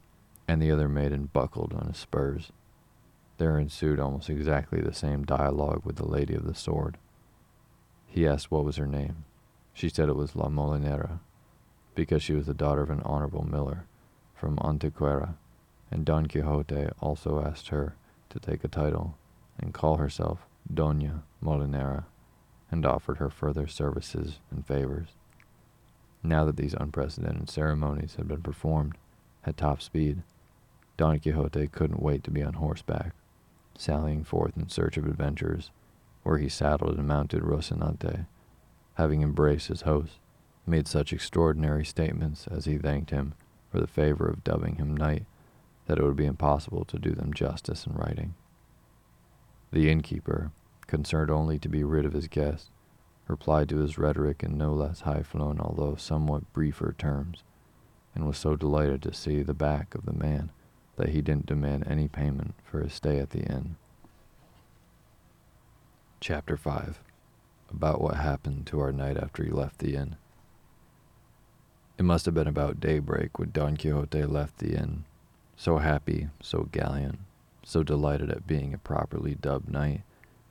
and the other maiden buckled on his spurs. There ensued almost exactly the same dialogue with the lady of the sword. He asked what was her name. She said it was La Molinera, because she was the daughter of an honorable miller from Antequera, and Don Quixote also asked her to take a title and call herself Doña Molinera, and offered her further services and favors. Now that these unprecedented ceremonies had been performed at top speed, Don Quixote couldn't wait to be on horseback, sallying forth in search of adventures, where he saddled and mounted Rocinante, having embraced his host made such extraordinary statements as he thanked him for the favor of dubbing him knight that it would be impossible to do them justice in writing. The innkeeper, concerned only to be rid of his guest, replied to his rhetoric in no less high flown although somewhat briefer terms, and was so delighted to see the back of the man that he didn't demand any payment for his stay at the inn. Chapter 5 About what happened to our knight after he left the inn. It must have been about daybreak when Don Quixote left the inn, so happy, so gallant, so delighted at being a properly dubbed knight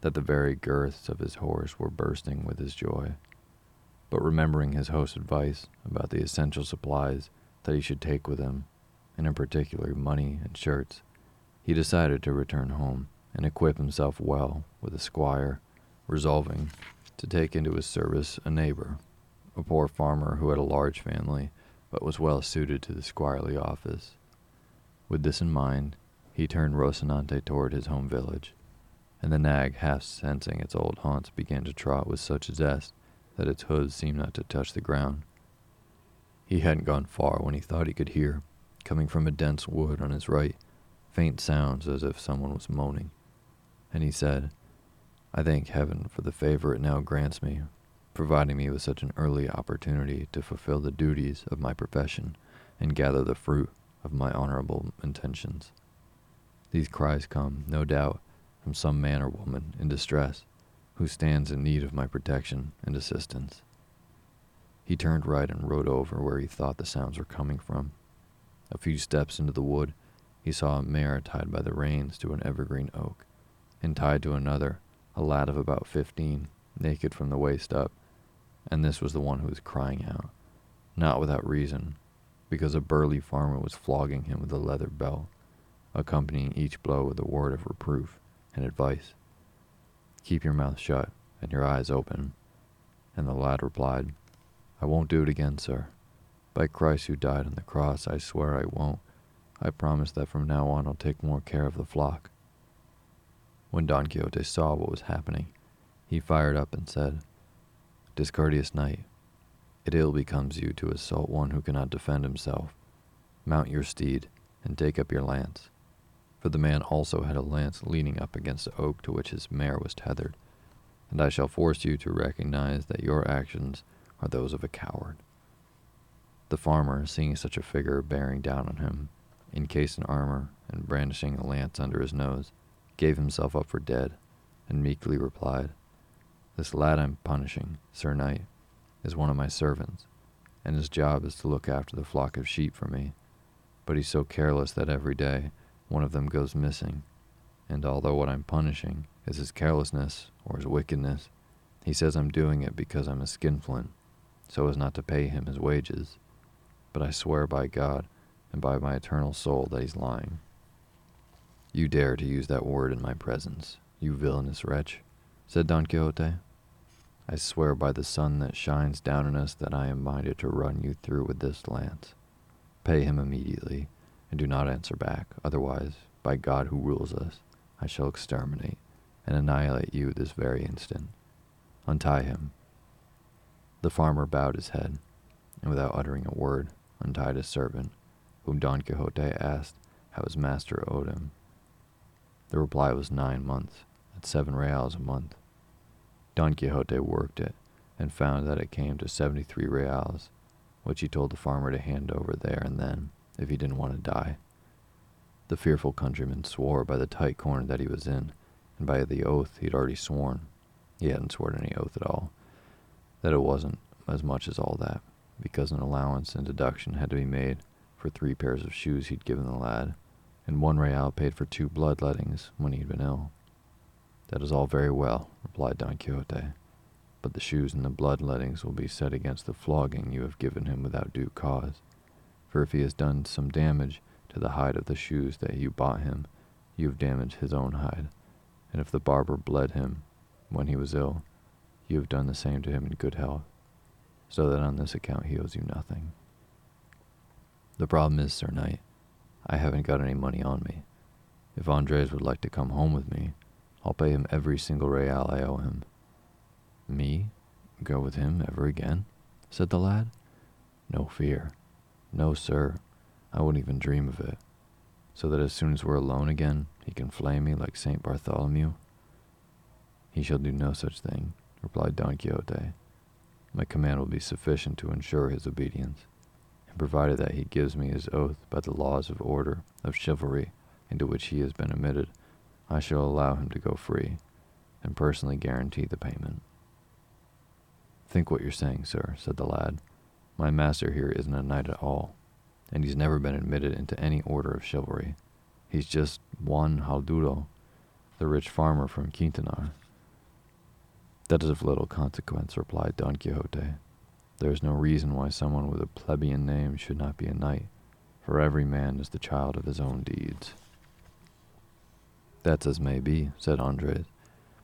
that the very girths of his horse were bursting with his joy. But remembering his host's advice about the essential supplies that he should take with him, and in particular money and shirts, he decided to return home and equip himself well with a squire, resolving to take into his service a neighbor a poor farmer who had a large family, but was well suited to the squirely office. With this in mind, he turned Rocinante toward his home village, and the nag, half sensing its old haunts, began to trot with such zest that its hooves seemed not to touch the ground. He hadn't gone far when he thought he could hear, coming from a dense wood on his right, faint sounds as if someone was moaning, and he said, I thank heaven for the favor it now grants me providing me with such an early opportunity to fulfill the duties of my profession and gather the fruit of my honorable intentions. These cries come, no doubt, from some man or woman in distress who stands in need of my protection and assistance. He turned right and rode over where he thought the sounds were coming from. A few steps into the wood, he saw a mare tied by the reins to an evergreen oak, and tied to another, a lad of about fifteen, naked from the waist up, and this was the one who was crying out, not without reason, because a burly farmer was flogging him with a leather belt, accompanying each blow with a word of reproof and advice. Keep your mouth shut and your eyes open. And the lad replied, I won't do it again, sir. By Christ who died on the cross, I swear I won't. I promise that from now on I'll take more care of the flock. When Don Quixote saw what was happening, he fired up and said, Discourteous knight, it ill becomes you to assault one who cannot defend himself. Mount your steed and take up your lance. For the man also had a lance leaning up against the oak to which his mare was tethered, and I shall force you to recognize that your actions are those of a coward. The farmer, seeing such a figure bearing down on him, encased in armor and brandishing a lance under his nose, gave himself up for dead, and meekly replied, this lad I'm punishing, Sir Knight, is one of my servants, and his job is to look after the flock of sheep for me. But he's so careless that every day one of them goes missing, and although what I'm punishing is his carelessness or his wickedness, he says I'm doing it because I'm a skinflint, so as not to pay him his wages. But I swear by God and by my eternal soul that he's lying. You dare to use that word in my presence, you villainous wretch, said Don Quixote. I swear by the sun that shines down on us that I am minded to run you through with this lance. Pay him immediately, and do not answer back, otherwise, by God who rules us, I shall exterminate and annihilate you this very instant. Untie him. The farmer bowed his head, and without uttering a word, untied his servant, whom Don Quixote asked how his master owed him. The reply was nine months, at seven reals a month. Don Quixote worked it, and found that it came to seventy-three reals, which he told the farmer to hand over there and then, if he didn't want to die. The fearful countryman swore by the tight corner that he was in, and by the oath he'd already sworn he hadn't sworn any oath at all that it wasn't as much as all that, because an allowance and deduction had to be made for three pairs of shoes he'd given the lad, and one real paid for two bloodlettings when he'd been ill. That is all very well, replied Don Quixote, but the shoes and the bloodlettings will be set against the flogging you have given him without due cause. For if he has done some damage to the hide of the shoes that you bought him, you have damaged his own hide, and if the barber bled him when he was ill, you have done the same to him in good health, so that on this account he owes you nothing. The problem is, Sir Knight, I haven't got any money on me. If Andres would like to come home with me, I'll pay him every single real I owe him. Me? Go with him ever again? said the lad. No fear. No, sir. I wouldn't even dream of it. So that as soon as we're alone again, he can flay me like St. Bartholomew? He shall do no such thing, replied Don Quixote. My command will be sufficient to ensure his obedience, and provided that he gives me his oath by the laws of order of chivalry into which he has been admitted, I shall allow him to go free, and personally guarantee the payment. Think what you're saying, sir, said the lad. My master here isn't a knight at all, and he's never been admitted into any order of chivalry. He's just Juan Haldudo, the rich farmer from Quintanar. That is of little consequence, replied Don Quixote. There is no reason why someone with a plebeian name should not be a knight, for every man is the child of his own deeds. That's as may be, said Andres,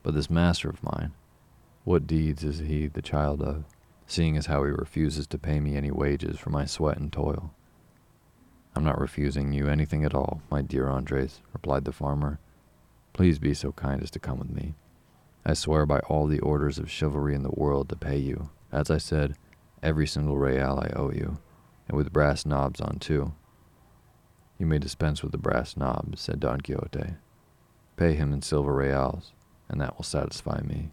but this master of mine, what deeds is he the child of, seeing as how he refuses to pay me any wages for my sweat and toil? I'm not refusing you anything at all, my dear Andres, replied the farmer. Please be so kind as to come with me. I swear by all the orders of chivalry in the world to pay you, as I said, every single real I owe you, and with brass knobs on too. You may dispense with the brass knobs, said Don Quixote. Pay him in silver reals, and that will satisfy me.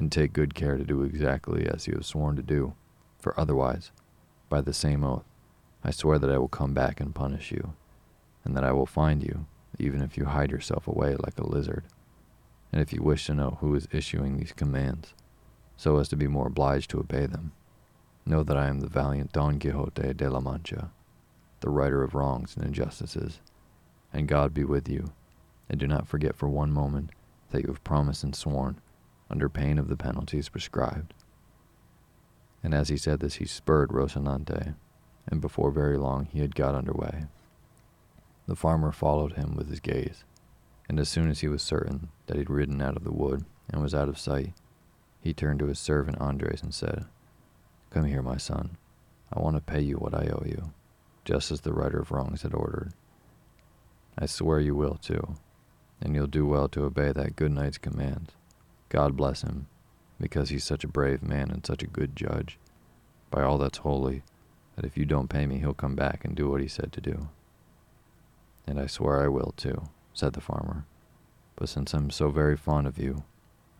And take good care to do exactly as you have sworn to do, for otherwise, by the same oath, I swear that I will come back and punish you, and that I will find you, even if you hide yourself away like a lizard and if you wish to know who is issuing these commands, so as to be more obliged to obey them, know that I am the valiant Don Quixote de la Mancha, the righter of wrongs and injustices, and God be with you, and do not forget for one moment that you have promised and sworn, under pain of the penalties prescribed. And as he said this, he spurred Rocinante, and before very long he had got under way. The farmer followed him with his gaze, and as soon as he was certain that he'd ridden out of the wood and was out of sight, he turned to his servant Andres and said, Come here, my son. I want to pay you what I owe you, just as the righter of wrongs had ordered. I swear you will, too, and you'll do well to obey that good knight's commands. God bless him, because he's such a brave man and such a good judge. By all that's holy, that if you don't pay me, he'll come back and do what he said to do. And I swear I will, too said the farmer. But since I'm so very fond of you,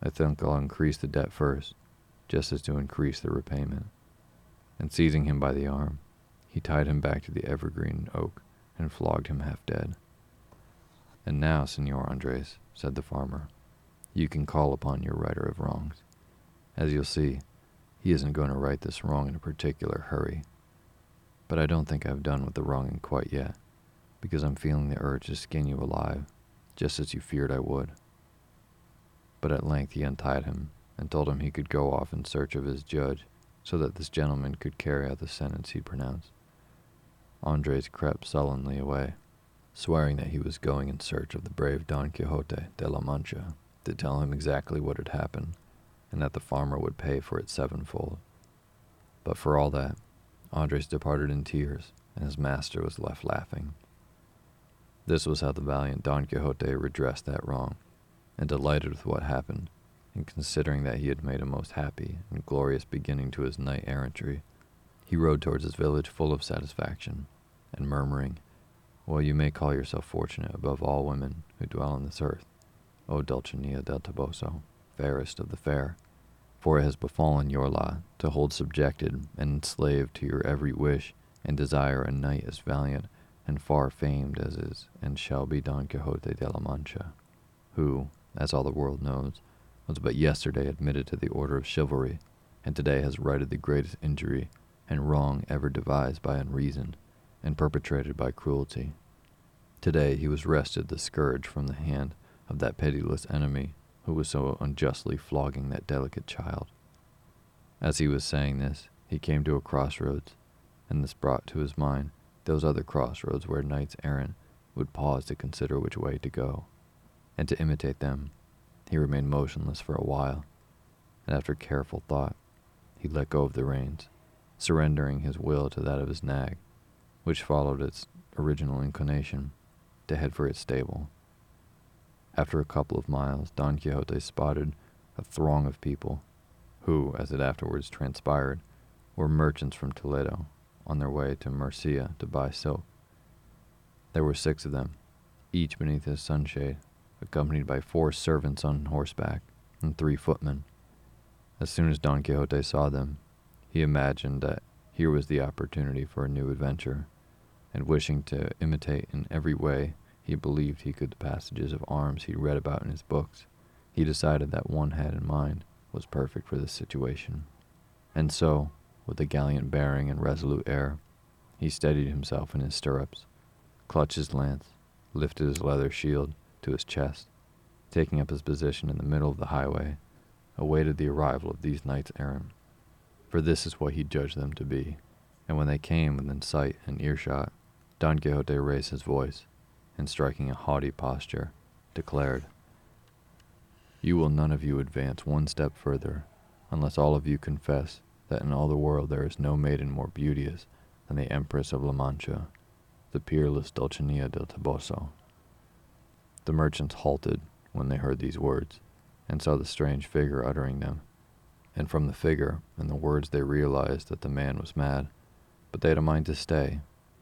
I think I'll increase the debt first, just as to increase the repayment. And seizing him by the arm, he tied him back to the evergreen oak and flogged him half dead. And now, Senor Andres, said the farmer, you can call upon your righter of wrongs. As you'll see, he isn't going to right this wrong in a particular hurry. But I don't think I've done with the wronging quite yet because I'm feeling the urge to skin you alive, just as you feared I would. But at length he untied him and told him he could go off in search of his judge so that this gentleman could carry out the sentence he pronounced. Andres crept sullenly away, swearing that he was going in search of the brave Don Quixote de la Mancha to tell him exactly what had happened, and that the farmer would pay for it sevenfold. But for all that, Andres departed in tears, and his master was left laughing. This was how the valiant Don Quixote redressed that wrong, and delighted with what happened, and considering that he had made a most happy and glorious beginning to his knight errantry, he rode towards his village full of satisfaction, and murmuring, Well, you may call yourself fortunate above all women who dwell on this earth, O Dulcinea del Toboso, fairest of the fair, for it has befallen your lot to hold subjected and enslaved to your every wish and desire a knight as valiant and far famed as is and shall be Don Quixote de la Mancha, who, as all the world knows, was but yesterday admitted to the order of chivalry, and today has righted the greatest injury and wrong ever devised by unreason and perpetrated by cruelty. Today he was wrested the scourge from the hand of that pitiless enemy who was so unjustly flogging that delicate child. As he was saying this, he came to a crossroads, and this brought to his mind those other crossroads where knights errant would pause to consider which way to go, and to imitate them. He remained motionless for a while, and after careful thought, he let go of the reins, surrendering his will to that of his nag, which followed its original inclination to head for its stable. After a couple of miles, Don Quixote spotted a throng of people, who, as it afterwards transpired, were merchants from Toledo on their way to Murcia to buy silk. There were six of them, each beneath his sunshade, accompanied by four servants on horseback and three footmen. As soon as Don Quixote saw them, he imagined that here was the opportunity for a new adventure, and wishing to imitate in every way he believed he could the passages of arms he read about in his books, he decided that one had in mind was perfect for this situation. And so, with a gallant bearing and resolute air, he steadied himself in his stirrups, clutched his lance, lifted his leather shield to his chest, taking up his position in the middle of the highway, awaited the arrival of these knights errant. For this is what he judged them to be, and when they came within sight and earshot, Don Quixote raised his voice, and striking a haughty posture, declared, You will none of you advance one step further, unless all of you confess that in all the world there is no maiden more beauteous than the Empress of La Mancha, the peerless Dulcinea del Toboso. The merchants halted when they heard these words, and saw the strange figure uttering them, and from the figure and the words they realized that the man was mad, but they had a mind to stay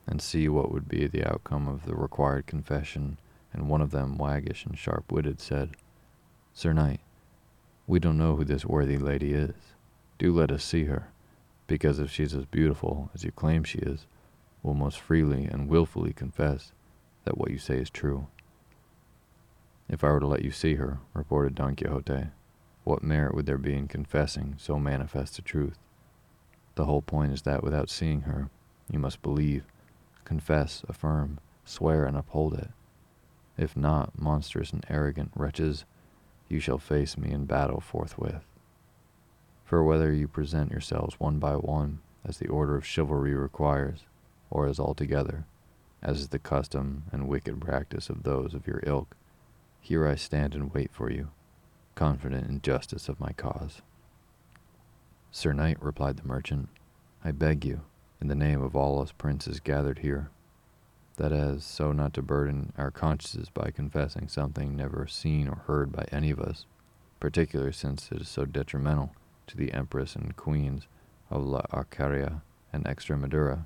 and see what would be the outcome of the required confession, and one of them, waggish and sharp-witted, said, Sir Knight, we don't know who this worthy lady is. Do let us see her, because if she's as beautiful as you claim she is, we'll most freely and wilfully confess that what you say is true. If I were to let you see her, reported Don Quixote, what merit would there be in confessing so manifest a truth? The whole point is that without seeing her, you must believe, confess, affirm, swear, and uphold it. If not, monstrous and arrogant wretches, you shall face me in battle forthwith. For whether you present yourselves one by one, as the order of chivalry requires, or as altogether, as is the custom and wicked practice of those of your ilk, here I stand and wait for you, confident in justice of my cause. Sir Knight, replied the merchant, I beg you, in the name of all us princes gathered here, that as so not to burden our consciences by confessing something never seen or heard by any of us, particularly since it is so detrimental to the Empress and Queens of La Alcarria and Extremadura,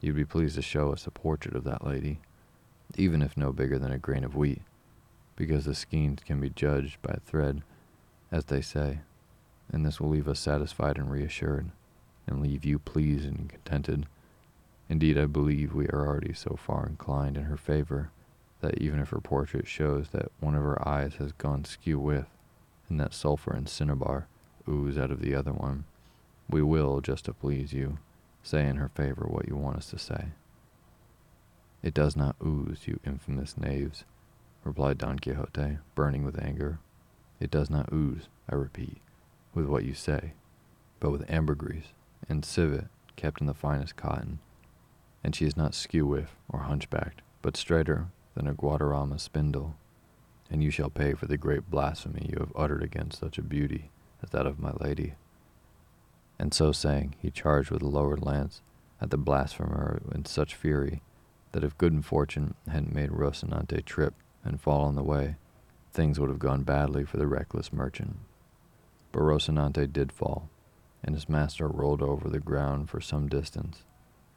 you'd be pleased to show us a portrait of that lady, even if no bigger than a grain of wheat, because the skeins can be judged by thread, as they say, and this will leave us satisfied and reassured, and leave you pleased and contented. Indeed, I believe we are already so far inclined in her favor that even if her portrait shows that one of her eyes has gone skew with, and that sulphur and cinnabar ooze out of the other one, we will, just to please you, say in her favor what you want us to say. It does not ooze, you infamous knaves, replied Don Quixote, burning with anger. It does not ooze, I repeat, with what you say, but with ambergris and civet kept in the finest cotton. And she is not skew-whiff or hunchbacked, but straighter than a Guadarrama spindle. And you shall pay for the great blasphemy you have uttered against such a beauty as that of my lady. And so saying, he charged with a lowered lance at the blasphemer in such fury that if good fortune hadn't made Rocinante trip and fall on the way, things would have gone badly for the reckless merchant. But Rocinante did fall, and his master rolled over the ground for some distance,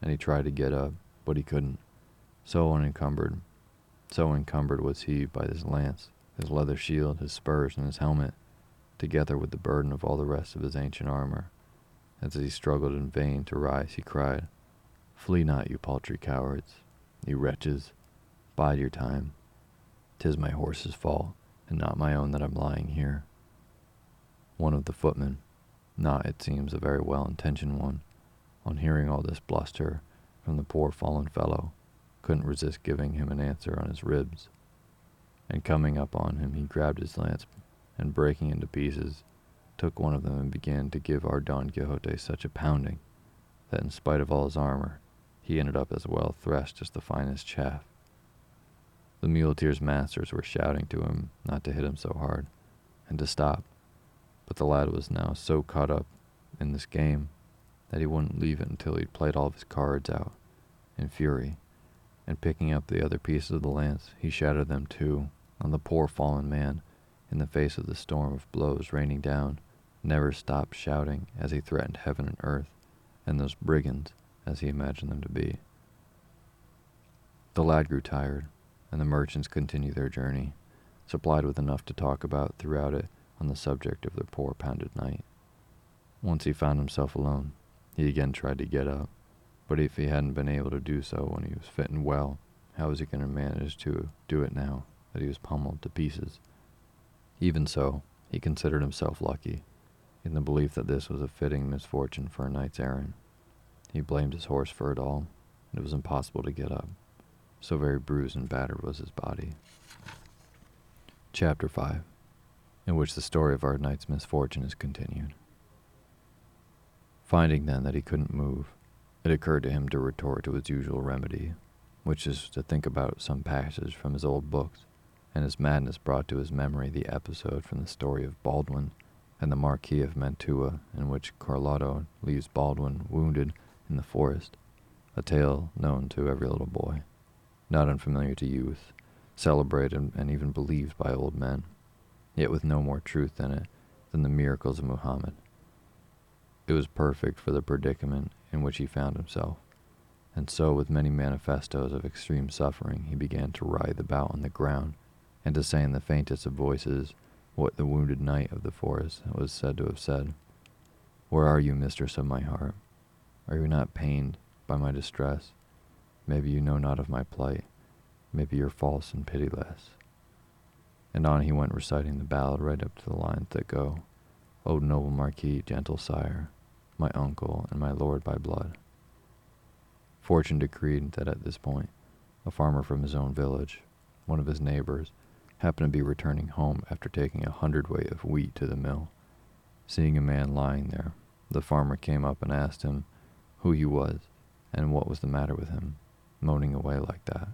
and he tried to get up, but he couldn't. So unencumbered, so encumbered was he by his lance, his leather shield, his spurs, and his helmet, together with the burden of all the rest of his ancient armor. As he struggled in vain to rise, he cried, Flee not, you paltry cowards, you wretches, bide your time. Tis my horse's fault, and not my own that I'm lying here. One of the footmen, not, it seems, a very well intentioned one, on hearing all this bluster from the poor fallen fellow, couldn't resist giving him an answer on his ribs. And coming up on him, he grabbed his lance and, breaking into pieces, took one of them and began to give our Don Quixote such a pounding that, in spite of all his armor, he ended up as well threshed as the finest chaff. The muleteer's masters were shouting to him not to hit him so hard and to stop, but the lad was now so caught up in this game that he wouldn't leave it until he'd played all of his cards out in fury, and picking up the other pieces of the lance, he shattered them too on the poor fallen man in the face of the storm of blows raining down, never stopped shouting as he threatened heaven and earth and those brigands as he imagined them to be. The lad grew tired, and the merchants continued their journey, supplied with enough to talk about throughout it on the subject of the poor pounded knight. Once he found himself alone, he again tried to get up, but if he hadn't been able to do so when he was fit and well, how was he going to manage to do it now that he was pummeled to pieces? Even so, he considered himself lucky, in the belief that this was a fitting misfortune for a knights errant. He blamed his horse for it all, and it was impossible to get up, so very bruised and battered was his body. Chapter 5 In which the story of our knight's misfortune is continued. Finding then that he couldn't move, it occurred to him to resort to his usual remedy, which is to think about some passage from his old books, and his madness brought to his memory the episode from the story of Baldwin and the Marquis of Mantua, in which Carloto leaves Baldwin wounded in the forest, a tale known to every little boy, not unfamiliar to youth, celebrated and even believed by old men, yet with no more truth in it than the miracles of Muhammad. It was perfect for the predicament in which he found himself, and so with many manifestos of extreme suffering he began to writhe about on the ground, and to say in the faintest of voices what the wounded knight of the forest was said to have said. Where are you, mistress of my heart? Are you not pained by my distress? Maybe you know not of my plight. Maybe you're false and pitiless. And on he went reciting the ballad right up to the lines that go, O noble Marquis, gentle sire, my uncle and my lord by blood. Fortune decreed that at this point, a farmer from his own village, one of his neighbors, happened to be returning home after taking a hundredweight of wheat to the mill. Seeing a man lying there, the farmer came up and asked him who he was and what was the matter with him, moaning away like that.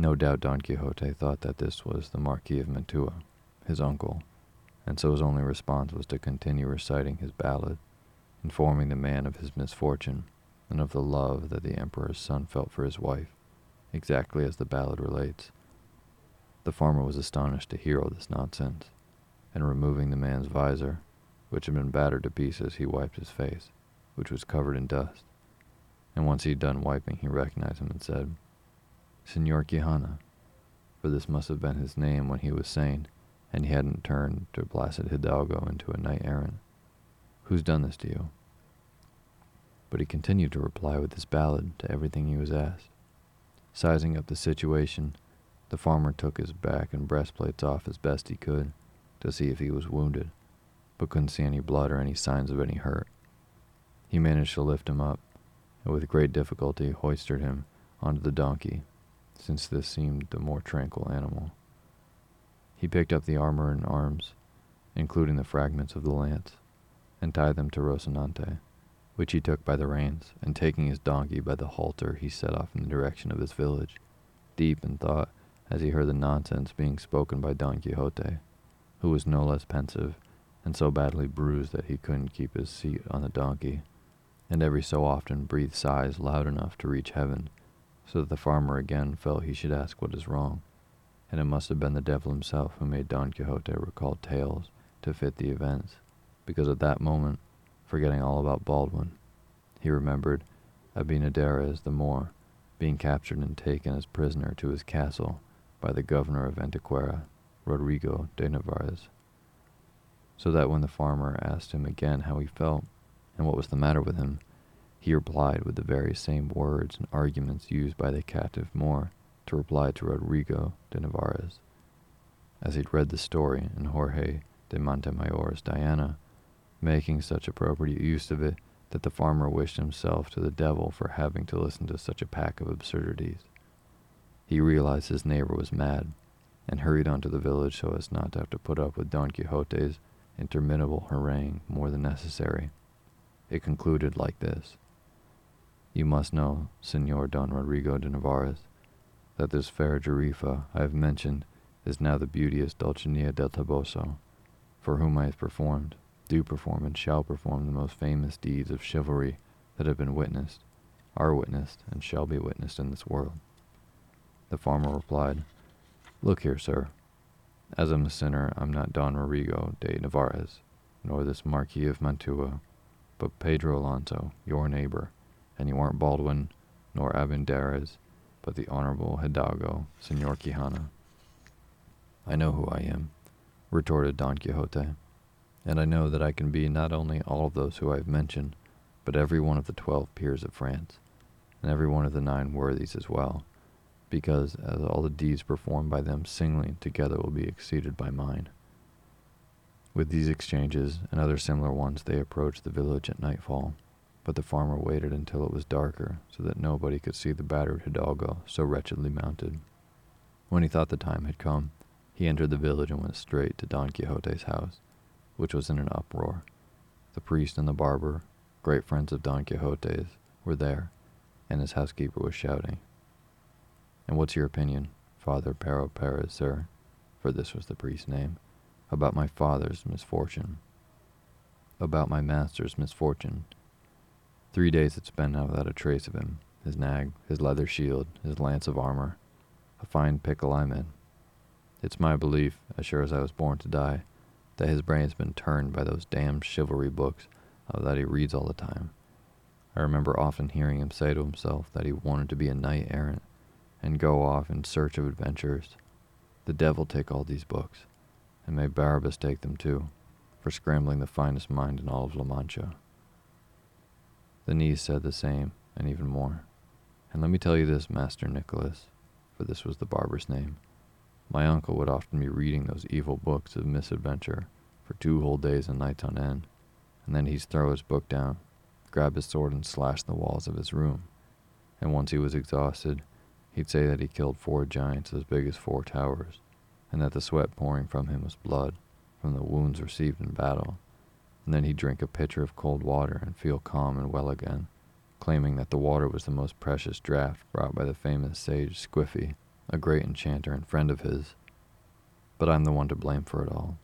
No doubt Don Quixote thought that this was the Marquis of Mantua, his uncle, and so his only response was to continue reciting his ballad, informing the man of his misfortune and of the love that the emperor's son felt for his wife, exactly as the ballad relates. The farmer was astonished to hear all this nonsense, and removing the man's visor, which had been battered to pieces, he wiped his face, which was covered in dust. And once he had done wiping, he recognized him and said, Senor Quijana, for this must have been his name when he was sane, and he hadn't turned to blasted Hidalgo into a knight errant. Who's done this to you? But he continued to reply with his ballad to everything he was asked. Sizing up the situation, the farmer took his back and breastplates off as best he could to see if he was wounded, but couldn't see any blood or any signs of any hurt. He managed to lift him up, and with great difficulty hoisted him onto the donkey, since this seemed the more tranquil animal. He picked up the armor and arms, including the fragments of the lance, and tied them to Rocinante, which he took by the reins, and taking his donkey by the halter, he set off in the direction of his village, deep in thought as he heard the nonsense being spoken by Don Quixote, who was no less pensive and so badly bruised that he couldn't keep his seat on the donkey, and every so often breathed sighs loud enough to reach heaven, so that the farmer again felt he should ask what is wrong, and it must have been the devil himself who made Don Quixote recall tales to fit the events, because at that moment, forgetting all about Baldwin, he remembered Abindarráez the Moor being captured and taken as prisoner to his castle by the governor of Antequera, Rodrigo de Narvaez so that when the farmer asked him again how he felt and what was the matter with him, he replied with the very same words and arguments used by the captive Moor to reply to Rodrigo de Narvaez. As he'd read the story in Jorge de Montemayor's Diana, making such appropriate use of it that the farmer wished himself to the devil for having to listen to such a pack of absurdities. He realized his neighbor was mad, and hurried on to the village so as not to have to put up with Don Quixote's interminable harangue more than necessary. It concluded like this You must know, Senor Don Rodrigo de Narvaez, that this fair Jarifa I have mentioned is now the beauteous Dulcinea del Toboso, for whom I have performed, do perform, and shall perform the most famous deeds of chivalry that have been witnessed, are witnessed, and shall be witnessed in this world. The farmer replied, Look here, sir, as I'm a sinner, I'm not Don Rodrigo de Narvaez, nor this Marquis of Mantua, but Pedro Alonso, your neighbor, and you aren't Baldwin nor Abindarráez, but the Honorable Hidalgo, Senor Quijana. I know who I am, retorted Don Quixote, and I know that I can be not only all of those who I have mentioned, but every one of the twelve peers of France, and every one of the nine worthies as well, because as all the deeds performed by them singly together will be exceeded by mine. With these exchanges and other similar ones, they approached the village at nightfall, but the farmer waited until it was darker so that nobody could see the battered hidalgo so wretchedly mounted. When he thought the time had come, he entered the village and went straight to Don Quixote's house, which was in an uproar. The priest and the barber, great friends of Don Quixote's, were there, and his housekeeper was shouting, and what's your opinion, Father Pero Perez, sir, for this was the priest's name, about my father's misfortune? About my master's misfortune. Three days it's been now without a trace of him, his nag, his leather shield, his lance of armor. A fine pickle I'm in. It's my belief, as sure as I was born to die, that his brain's been turned by those damned chivalry books that he reads all the time. I remember often hearing him say to himself that he wanted to be a knight errant, and go off in search of adventures. The devil take all these books, and may Barabbas take them too, for scrambling the finest mind in all of La Mancha. The niece said the same, and even more. And let me tell you this, Master Nicholas, for this was the barber's name. My uncle would often be reading those evil books of misadventure for two whole days and nights on end, and then he'd throw his book down, grab his sword, and slash the walls of his room. And once he was exhausted, He'd say that he killed four giants as big as four towers, and that the sweat pouring from him was blood from the wounds received in battle. And then he'd drink a pitcher of cold water and feel calm and well again, claiming that the water was the most precious draught brought by the famous sage Squiffy, a great enchanter and friend of his. But I'm the one to blame for it all,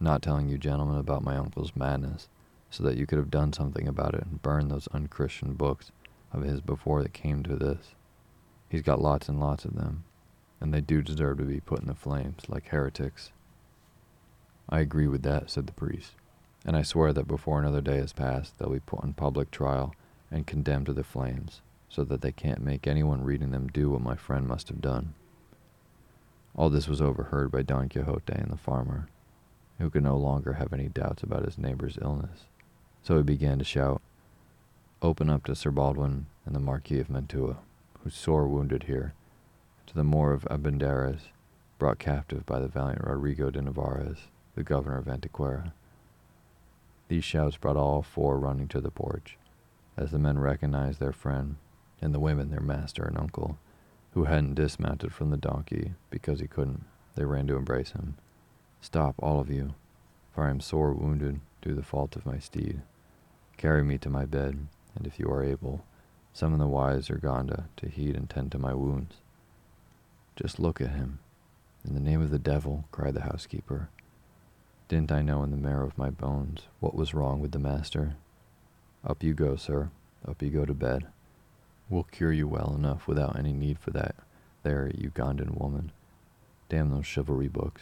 not telling you gentlemen about my uncle's madness, so that you could have done something about it and burned those unchristian books of his before it came to this. He's got lots and lots of them, and they do deserve to be put in the flames like heretics. I agree with that, said the priest, and I swear that before another day has passed, they'll be put on public trial and condemned to the flames, so that they can't make anyone reading them do what my friend must have done. All this was overheard by Don Quixote and the farmer, who could no longer have any doubts about his neighbor's illness. So he began to shout, Open up to Sir Baldwin and the Marquis of Mantua who's sore wounded here, to the Moor of Abindarráez, brought captive by the valiant Rodrigo de Narvaez, the governor of Antequera. These shouts brought all four running to the porch, as the men recognized their friend, and the women their master and uncle, who hadn't dismounted from the donkey because he couldn't. They ran to embrace him. Stop, all of you, for I am sore wounded, do the fault of my steed. Carry me to my bed, and if you are able, summon the wise Urganda to heed and tend to my wounds. Just look at him. In the name of the devil, cried the housekeeper. Didn't I know in the marrow of my bones what was wrong with the master? Up you go, sir. Up you go to bed. We'll cure you well enough without any need for that there Ugandan woman. Damn those chivalry books.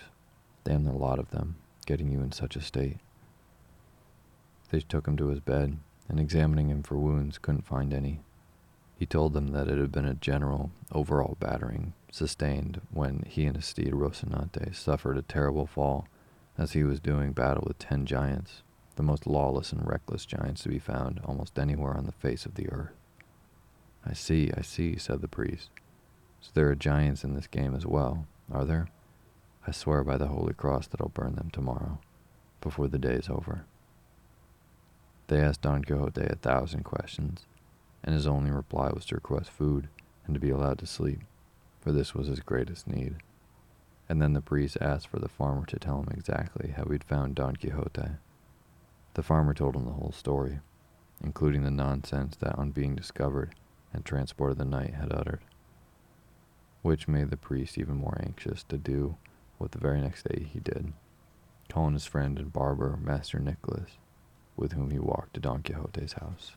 Damn the lot of them, getting you in such a state. They took him to his bed, and examining him for wounds, couldn't find any. He told them that it had been a general, overall battering sustained when he and his steed Rocinante suffered a terrible fall as he was doing battle with ten giants, the most lawless and reckless giants to be found almost anywhere on the face of the earth. I see, I see, said the priest. So there are giants in this game as well, are there? I swear by the Holy Cross that I'll burn them tomorrow, before the day is over. They asked Don Quixote a thousand questions, and his only reply was to request food and to be allowed to sleep, for this was his greatest need. And then the priest asked for the farmer to tell him exactly how he'd found Don Quixote. The farmer told him the whole story, including the nonsense that on being discovered and transported the knight had uttered, which made the priest even more anxious to do what the very next day he did, calling his friend and barber, Master Nicholas, with whom he walked to Don Quixote's house.